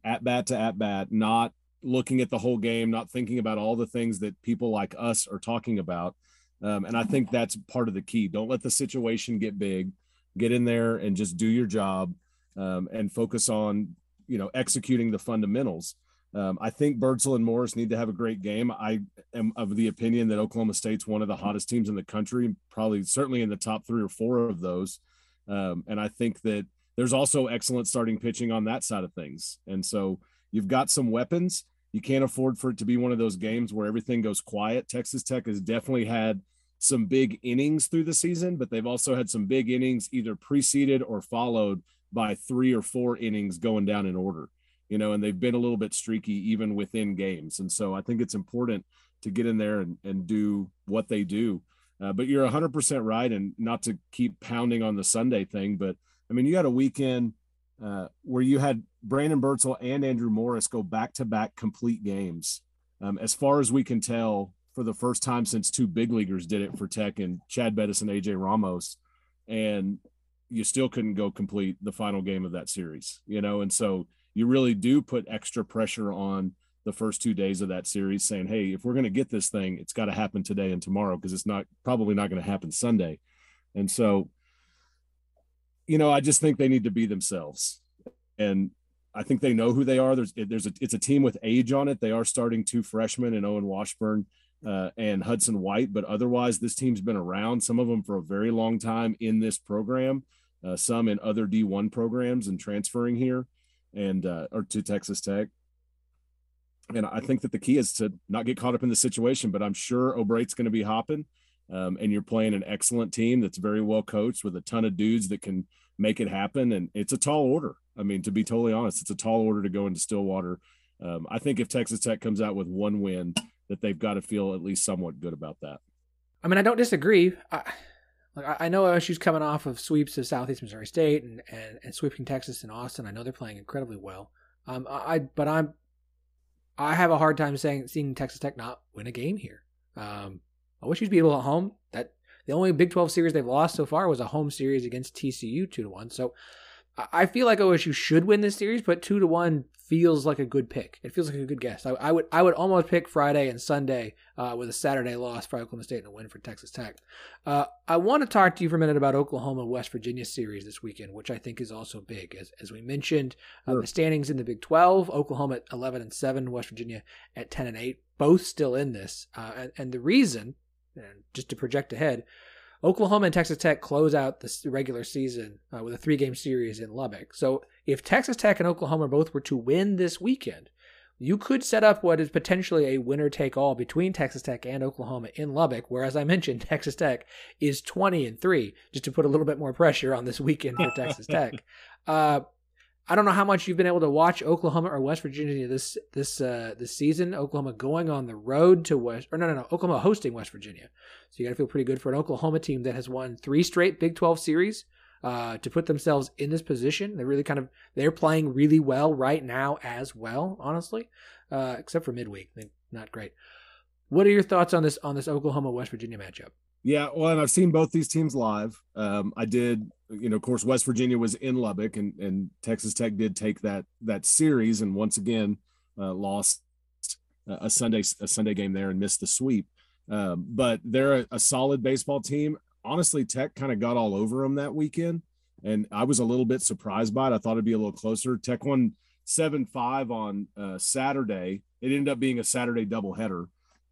at bat to at bat, not looking at the whole game, not thinking about all the things that people like us are talking about. Um, and I think that's part of the key. Don't let the situation get big. Get in there and just do your job um, and focus on, you know, executing the fundamentals. Um, I think Birdsell and Morris need to have a great game. I am of the opinion that Oklahoma State's one of the hottest teams in the country, probably certainly in the top three or four of those. Um, and I think that there's also excellent starting pitching on that side of things. And so you've got some weapons. You can't afford for it to be one of those games where everything goes quiet. Texas Tech has definitely had some big innings through the season, but they've also had some big innings either preceded or followed by three or four innings going down in order, you know, and they've been a little bit streaky even within games. And so I think it's important to get in there and, and do what they do. Uh, but you're 100% right. And not to keep pounding on the Sunday thing, but I mean, you had a weekend uh, where you had Brandon Birdsell and Andrew Morris go back to back complete games. Um, as far as we can tell, for the first time since two big leaguers did it for Tech and Chad Bettis and AJ Ramos, and you still couldn't go complete the final game of that series, you know. And so you really do put extra pressure on the first two days of that series, saying, "Hey, if we're going to get this thing, it's got to happen today and tomorrow because it's not probably not going to happen Sunday." And so you know, I just think they need to be themselves. And I think they know who they are. There's there's a it's a team with age on it. They are starting two freshmen and Owen Washburn uh, and Hudson White, but otherwise this team's been around. Some of them for a very long time in this program, uh, some in other D1 programs and transferring here and uh, or to Texas Tech. And I think that the key is to not get caught up in the situation. But I'm sure O'Brate's going to be hopping, um, and you're playing an excellent team that's very well coached with a ton of dudes that can make it happen. And it's a tall order. I mean, to be totally honest, it's a tall order to go into Stillwater. Um, I think if Texas Tech comes out with one win, that they've got to feel at least somewhat good about that. I mean, I don't disagree. I, like I know OSU's coming off of sweeps of Southeast Missouri State and, and, and sweeping Texas and Austin. I know they're playing incredibly well. Um, I but I'm I have a hard time saying seeing Texas Tech not win a game here. Um, OSU's beatable at home. That the only Big 12 series they've lost so far was a home series against TCU two to one. So I feel like OSU should win this series, but two to one feels like a good pick. It feels like a good guess. I, I would I would almost pick Friday and Sunday uh, with a Saturday loss for Oklahoma State and a win for Texas Tech. Uh, I want to talk to you for a minute about Oklahoma West Virginia series this weekend, which I think is also big. As as we mentioned, uh, sure. the standings in the Big Twelve: Oklahoma at eleven and seven, West Virginia at ten and eight, both still in this. Uh, and, and the reason, and just to project ahead. Oklahoma and Texas Tech close out the regular season uh, with a three game series in Lubbock. So if Texas Tech and Oklahoma both were to win this weekend, you could set up what is potentially a winner take all between Texas Tech and Oklahoma in Lubbock, where, as I <laughs> mentioned, Texas Tech is 20 and 3, just to put a little bit more pressure on this weekend for <laughs> Texas Tech. Uh, I don't know how much you've been able to watch Oklahoma or West Virginia this this uh, this season. Oklahoma going on the road to West, or no, no, no, Oklahoma hosting West Virginia. So you got to feel pretty good for an Oklahoma team that has won three straight Big 12 series uh, to put themselves in this position. They're really kind of they're playing really well right now as well, honestly, uh, except for midweek. Not great. What are your thoughts on this on this Oklahoma West Virginia matchup? Yeah, well, and I've seen both these teams live. Um, I did, you know, of course, West Virginia was in Lubbock, and and Texas Tech did take that that series, and once again uh, lost a Sunday a Sunday game there and missed the sweep. Um, but they're a, a, solid baseball team. Honestly, Tech kind of got all over them that weekend, and I was a little bit surprised by it. I thought it'd be a little closer. Tech won seven five on uh, Saturday. It ended up being a Saturday doubleheader.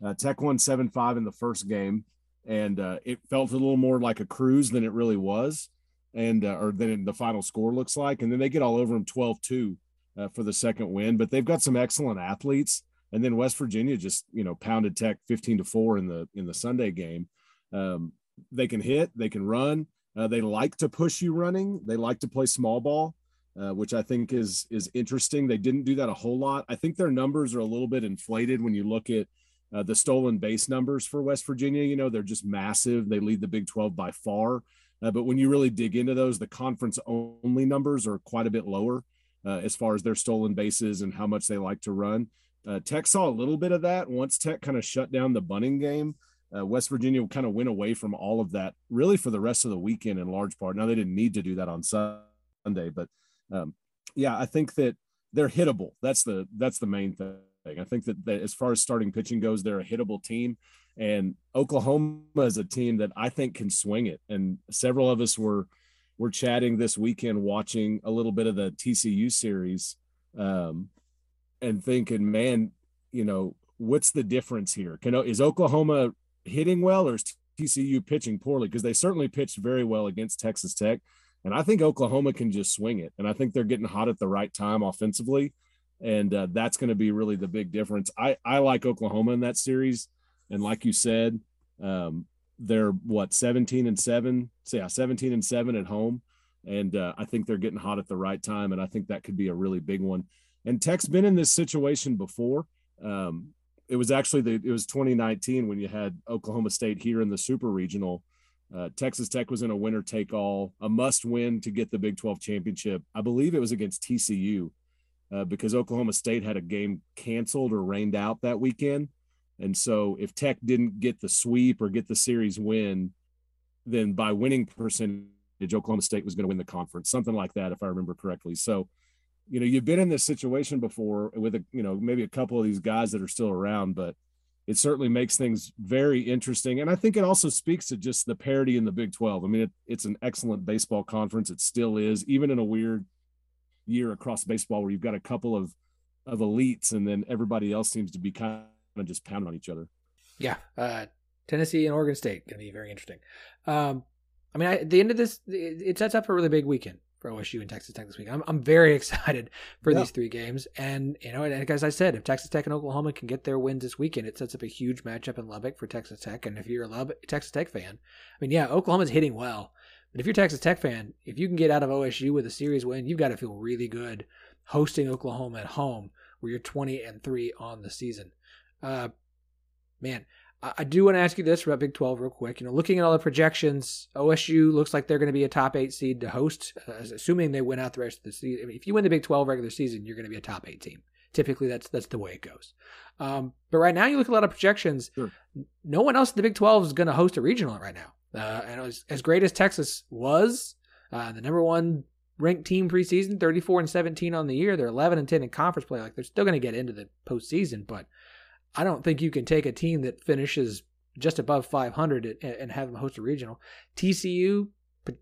Uh, Tech won seven five in the first game and uh, it felt a little more like a cruise than it really was, and uh, or then the final score looks like. And then they get all over them 12-2 uh, for the second win. But they've got some excellent athletes. And then West Virginia just you know pounded Tech 15 to four in the in the Sunday game. Um, they can hit, they can run. Uh, they like to push you running. They like to play small ball. Uh, which I think is is interesting. They didn't do that a whole lot. I think their numbers are a little bit inflated when you look at uh, the stolen base numbers for West Virginia, you know, they're just massive. They lead the Big 12 by far. Uh, but when you really dig into those, the conference only numbers are quite a bit lower uh, as far as their stolen bases and how much they like to run. Uh, Tech saw a little bit of that once Tech kind of shut down the bunting game. Uh, West Virginia kind of went away from all of that really for the rest of the weekend in large part. Now they didn't need to do that on Sunday, but um, yeah, I think that they're hittable. That's the that's the main thing. I think that, that as far as starting pitching goes, they're a hittable team. And Oklahoma is a team that I think can swing it. And several of us were were chatting this weekend, watching a little bit of the TCU series, um, and thinking, man, you know, what's the difference here? Can is Oklahoma hitting well or is TCU pitching poorly? Because they certainly pitched very well against Texas Tech. And I think Oklahoma can just swing it. And I think they're getting hot at the right time offensively and uh, that's going to be really the big difference. I I like Oklahoma in that series, and like you said, um, they're what 17 and seven, so yeah, 17 and seven at home, and uh, I think they're getting hot at the right time, and I think that could be a really big one. And Tech's been in this situation before. Um, it was actually the it was 2019 when you had Oklahoma State here in the Super Regional. Uh, Texas Tech was in a winner take all, a must win to get the Big 12 championship. I believe it was against TCU uh, because Oklahoma State had a game canceled or rained out that weekend. And so if Tech didn't get the sweep or get the series win, then by winning percentage, Oklahoma State was going to win the conference, something like that, if I remember correctly. So, you know, you've been in this situation before with a, you know, maybe a couple of these guys that are still around, but it certainly makes things very interesting. And I think it also speaks to just the parity in the Big 12. I mean, it, it's an excellent baseball conference. It still is, even in a weird year across baseball where you've got a couple of of elites and then everybody else seems to be kind just pounding on each other. Yeah, uh, Tennessee and Oregon State going to be very interesting. Um, I mean, I, at the end of this, it, it, sets up a really big weekend for OSU and Texas Tech this week. I'm, I'm very <laughs> excited for yeah. these three games, and you know, and as I said, if Texas Tech and Oklahoma can get their wins this weekend, it sets up a huge matchup in Lubbock for Texas Tech. And if you're a Lubbock, Texas Tech fan, I mean, yeah, Oklahoma's hitting well, but if you're a Texas Tech fan, if you can get out of OSU with a series win, you've got to feel really good hosting Oklahoma at home, where you're 20 and three on the season. Uh, man, I do want to ask you this about Big 12 real quick. You know, looking at all the projections, OSU looks like they're going to be a top eight seed to host, uh, assuming they win out the rest of the season. I mean, if you win the Big 12 regular season, you're going to be a top eight team. Typically, that's that's the way it goes. Um, but right now, you look at a lot of projections. Sure. No one else in the Big 12 is going to host a regional right now. Uh, and as, as great as Texas was, uh, the number one ranked team preseason, 34 and 17 on the year. They're 11 and 10 in conference play. Like they're still going to get into the postseason, but I don't think you can take a team that finishes just above 500 and have them host a regional. TCU,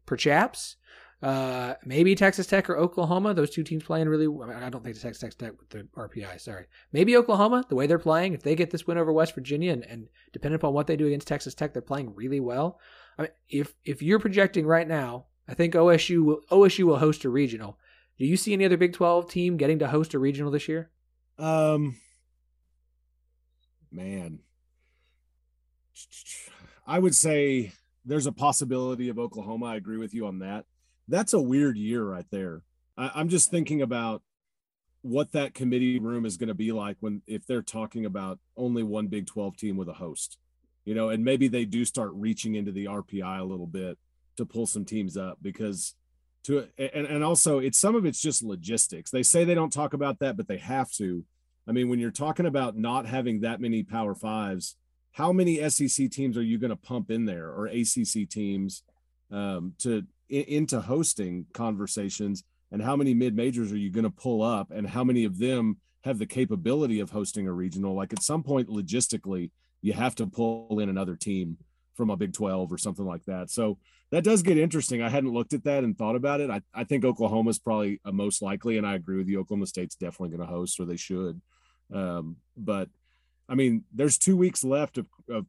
perhaps, uh, maybe Texas Tech or Oklahoma. Those two teams playing really. I, mean, I don't think the Texas Tech with the RPI. Sorry, maybe Oklahoma. The way they're playing, if they get this win over West Virginia, and, and depending upon what they do against Texas Tech, they're playing really well. I mean, if if you're projecting right now, I think OSU will OSU will host a regional. Do you see any other Big 12 team getting to host a regional this year? Um, man, I would say there's a possibility of Oklahoma. I agree with you on that. That's a weird year right there. I, am just thinking about what that committee room is going to be like when if they're talking about only one Big 12 team with a host, you know, and maybe they do start reaching into the RPI a little bit to pull some teams up because to and, and also it's some of it's just logistics. They say they don't talk about that, but they have to I mean, when you're talking about not having that many Power Fives, how many SEC teams are you going to pump in there or ACC teams um, to in, into hosting conversations? And how many mid majors are you going to pull up? And how many of them have the capability of hosting a regional? Like at some point, logistically, you have to pull in another team from a Big 12 or something like that. So that does get interesting. I hadn't looked at that and thought about it. I, I think Oklahoma's probably a most likely, and I agree with you. Oklahoma State's definitely going to host, or they should. Um, but I mean, there's two weeks left of, of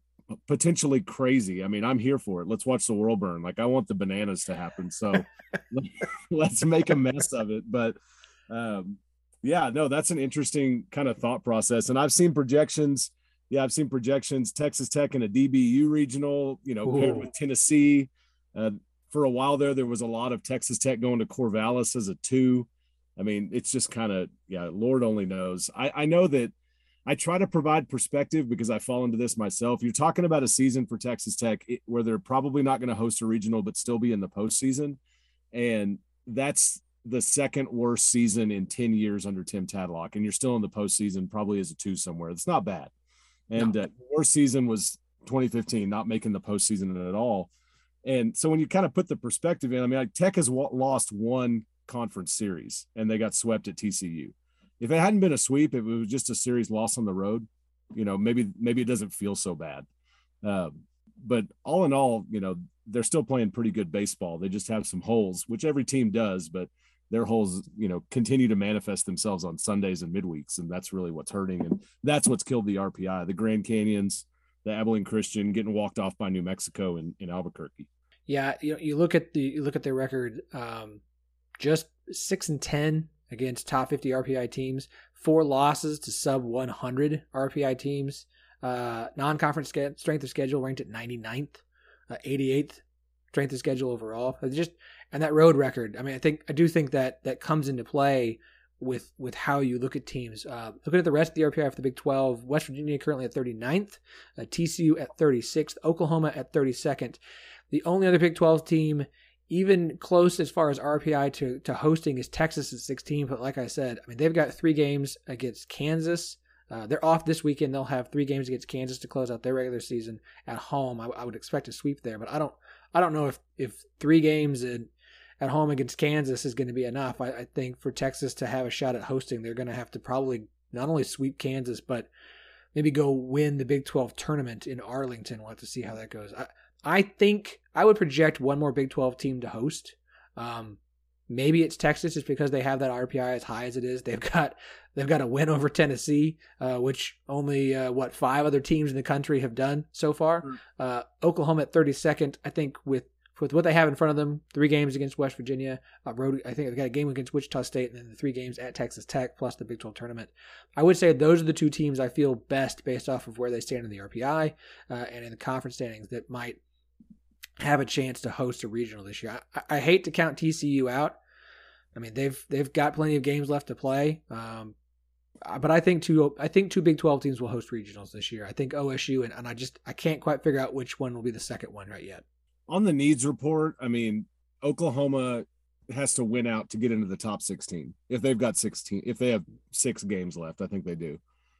potentially crazy. I mean, I'm here for it. Let's watch the world burn. Like I want the bananas to happen. So <laughs> <laughs> let's make a mess of it. But um, yeah, no, that's an interesting kind of thought process. And I've seen projections. Yeah, I've seen projections. Texas Tech in a DBU regional, you know, Ooh. paired with Tennessee. Uh, for a while there, there was a lot of Texas Tech going to Corvallis as a two. I mean, it's just kind of, yeah, Lord only knows. I, I know that I try to provide perspective because I fall into this myself. You're talking about a season for Texas Tech where they're probably not going to host a regional, but still be in the postseason. And that's the second worst season in 10 years under Tim Tadlock. And you're still in the postseason, probably as a two somewhere. It's not bad. And no. uh, worst season was 2015, not making the postseason at all. And so when you kind of put the perspective in, I mean, like Tech has lost one conference series and they got swept at TCU. If it hadn't been a sweep, if it was just a series loss on the road, you know, maybe maybe it doesn't feel so bad. Um, but all in all, you know, they're still playing pretty good baseball. They just have some holes, which every team does, but their holes, you know, continue to manifest themselves on Sundays and midweeks, and that's really what's hurting, and that's what's killed the RPI. The Grand Canyons, the Abilene Christian getting walked off by New Mexico in, in Albuquerque. Yeah, you you look at the you look at their record. Um, just six and ten against top 50 RPI teams, four losses to sub 100 RPI teams. Uh, non-conference strength of schedule ranked at 99th, uh, 88th strength of schedule overall. Just and that road record. I mean, I think I do think that that comes into play with with how you look at teams. Uh, looking at the rest of the RPI for the Big 12, West Virginia currently at 39th, uh, TCU at 36th, Oklahoma at 32nd. The only other Big 12 team even close as far as RPI to, to hosting is Texas at 16. But like I said, I mean, they've got three games against Kansas. Uh, they're off this weekend. They'll have three games against Kansas to close out their regular season at home. I, I would expect a sweep there, but I don't. I don't know if if three games in, at home against Kansas is going to be enough. I, I think for Texas to have a shot at hosting, they're going to have to probably not only sweep Kansas, but maybe go win the Big 12 tournament in Arlington. We'll have to see how that goes. I, I think I would project one more Big 12 team to host. Um, maybe it's Texas just because they have that RPI as high as it is. They've got they've got a win over Tennessee, uh, which only uh, what five other teams in the country have done so far. Mm. Uh, Oklahoma at 32nd, I think with with what they have in front of them, three games against West Virginia, uh, road. I think they've got a game against Wichita State, and then the three games at Texas Tech, plus the Big 12 tournament. I would say those are the two teams I feel best based off of where they stand in the RPI uh, and in the conference standings that might have a chance to host a regional this year. I, I hate to count TCU out. I mean, they've they've got plenty of games left to play. Um, Uh, but I think two I think two Big Twelve teams will host regionals this year. I think OSU and, and I just I can't quite figure out which one will be the second one right yet. On the needs report, I mean Oklahoma has to win out to get into the top 16 if they've got 16 if they have six games left i think they do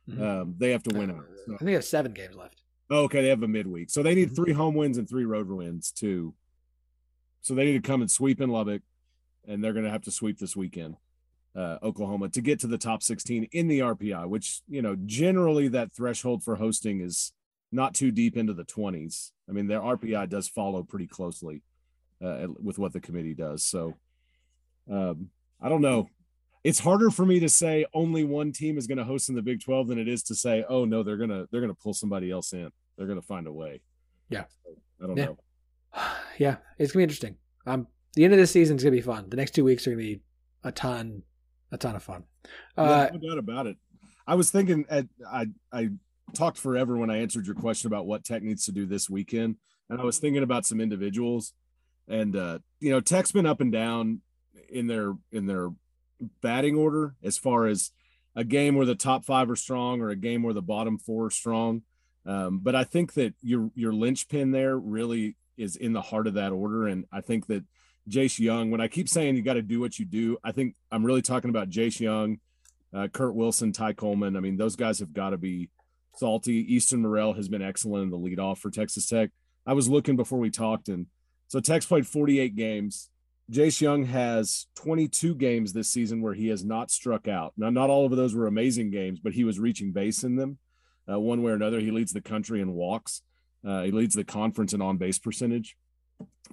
mm-hmm. um, they have to win uh, out so. i think they have seven games left oh, okay they have a midweek so they need mm-hmm. three home wins and three road wins too so they need to come and sweep in lubbock and they're going to have to sweep this weekend uh, oklahoma to get to the top 16 in the rpi which you know generally that threshold for hosting is not too deep into the 20s i mean their rpi does follow pretty closely uh, with what the committee does so um, I don't know. It's harder for me to say only one team is going to host in the Big 12 than it is to say, oh no, they're gonna they're gonna pull somebody else in. They're gonna find a way. Yeah. So, I don't yeah. know. <sighs> Yeah, it's gonna be interesting. Um, the end of this season is gonna be fun. The next two weeks are gonna be a ton, a ton of fun. Uh, yeah, no doubt about it. I was thinking at I I talked forever when I answered your question about what Tech needs to do this weekend, and I was thinking about some individuals, and uh, you know, Tech's been up and down in their in their batting order as far as a game where the top five are strong or a game where the bottom four are strong. Um, but I think that your your linchpin there really is in the heart of that order, and I think that Jace Jung. When I keep saying you got to do what you do, I think I'm really talking about Jace Jung, uh, Kurt Wilson, Ty Coleman. I mean, those guys have got to be salty. Easton Murrell has been excellent in the leadoff for Texas Tech. I was looking before we talked, and so Tech's played 48 games. Jace Jung has 22 games this season where he has not struck out. Now, not all of those were amazing games, but he was reaching base in them uh, one way or another. He leads the country in walks. Uh, he leads the conference in on base percentage,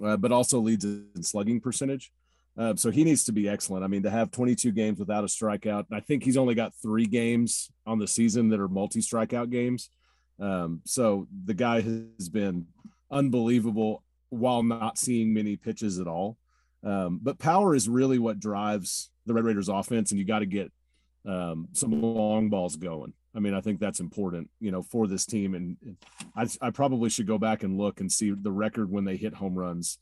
uh, but also leads in slugging percentage. Uh, so he needs to be excellent. I mean, to have 22 games without a strikeout, I think he's only got three games on the season that are multi strikeout games. Um, so the guy has been unbelievable while not seeing many pitches at all. Um, but power is really what drives the Red Raiders offense, and you got to get um, some long balls going. I mean, I think that's important, you know, for this team. And I, I probably should go back and look and see the record when they hit home runs,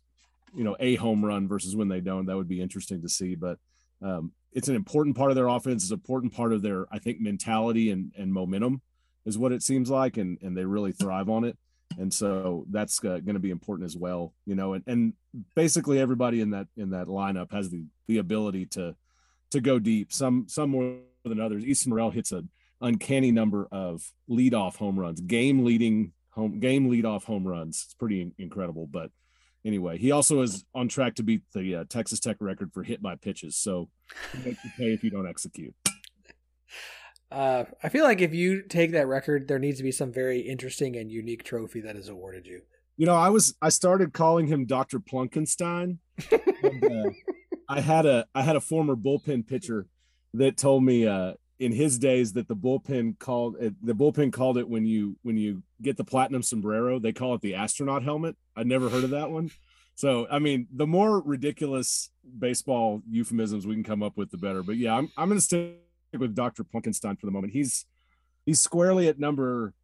you know, a home run versus when they don't. That would be interesting to see. But um, it's an important part of their offense. It's an important part of their, I think, mentality and, and momentum is what it seems like. And, and they really thrive on it and so that's uh, going to be important as well you know and, and basically everybody in that in that lineup has the the ability to to go deep. Some some more than others. Easton murrell hits an uncanny number of leadoff home runs game leading home game leadoff home runs. It's pretty incredible but anyway he also is on track to beat the uh, texas tech record for hit by pitches. So you pay if you don't execute uh, I feel like if you take that record, there needs to be some very interesting and unique trophy that is awarded you. You know, I was I started calling him Dr. Plunkenstein. and, uh, I had a I had a former bullpen pitcher that told me uh, in his days that the bullpen called it, the bullpen called it when you when you get the platinum sombrero, they call it the astronaut helmet. I'd never heard of that one. So I mean, the more ridiculous baseball euphemisms we can come up with, the better. But yeah, I'm I'm gonna stay with Dr. Plunkenstein for the moment. He's he's squarely at number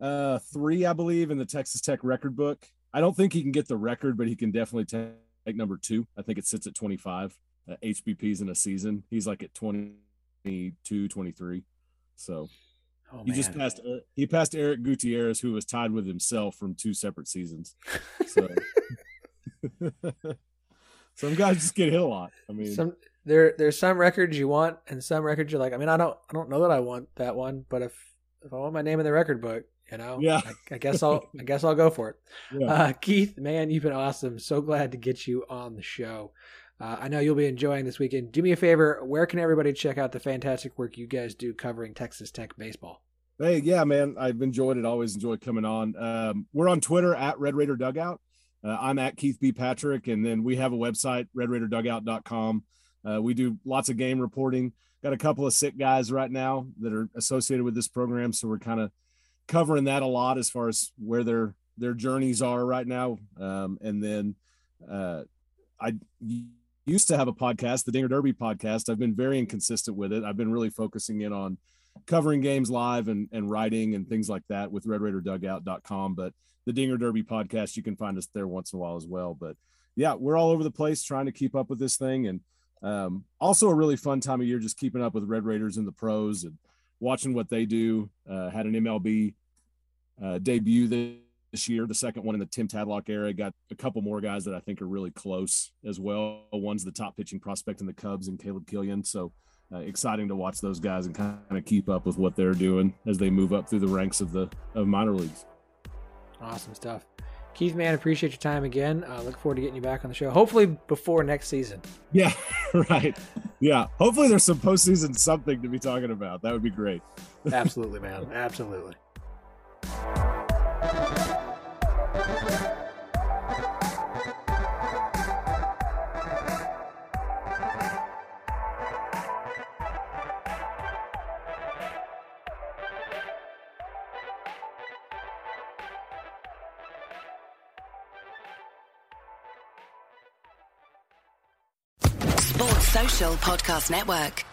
uh three, I believe, in the Texas Tech record book. I don't think he can get the record, but he can definitely take number two. I think it sits at 25 uh, HBPs in a season. He's like at 22, 23. So oh, he just passed. Uh, he passed Eric Gutierrez, who was tied with himself from two separate seasons. <laughs> So <laughs> some guys just get hit a lot. I mean, some there there's some records you want and some records you're like, I mean, I don't I don't know that I want that one, but if if I want my name in the record book, you know, yeah, I, I guess I'll I guess I'll go for it. <laughs> Yeah. Uh, Keith, man, you've been awesome. So glad to get you on the show. Uh, I know you'll be enjoying this weekend. Do me a favor. Where can everybody check out the fantastic work you guys do covering Texas Tech baseball? Hey, yeah, man, I've enjoyed it. Always enjoyed coming on. Um, we're on Twitter at Red Raider Dugout. Uh, I'm at Keith B. Patrick, and then we have a website, RedRaiderDugout.com. Uh, we do lots of game reporting. Got a couple of sick guys right now that are associated with this program, so we're kind of covering that a lot as far as where their their journeys are right now. Um, and then uh, I used to have a podcast, the Dinger Derby podcast. I've been very inconsistent with it. I've been really focusing in on covering games live and, and writing and things like that with redraiderdugout.com. But the Dinger Derby podcast, you can find us there once in a while as well. But yeah, we're all over the place trying to keep up with this thing. And um, also a really fun time of year just keeping up with Red Raiders in the pros and watching what they do. Uh, had an MLB uh, debut this year, the second one in the Tim Tadlock era. Got a couple more guys that I think are really close as well. One's the top pitching prospect in the Cubs and Caleb Killian. So uh, exciting to watch those guys and kind of keep up with what they're doing as they move up through the ranks of the of minor leagues. Awesome stuff. Keith, man, appreciate your time again. Uh, look forward to getting you back on the show. Hopefully before next season. Yeah, <laughs> right. Yeah. Hopefully there's some postseason something to be talking about. That would be great. Absolutely, man. Absolutely. <laughs> Podcast Network.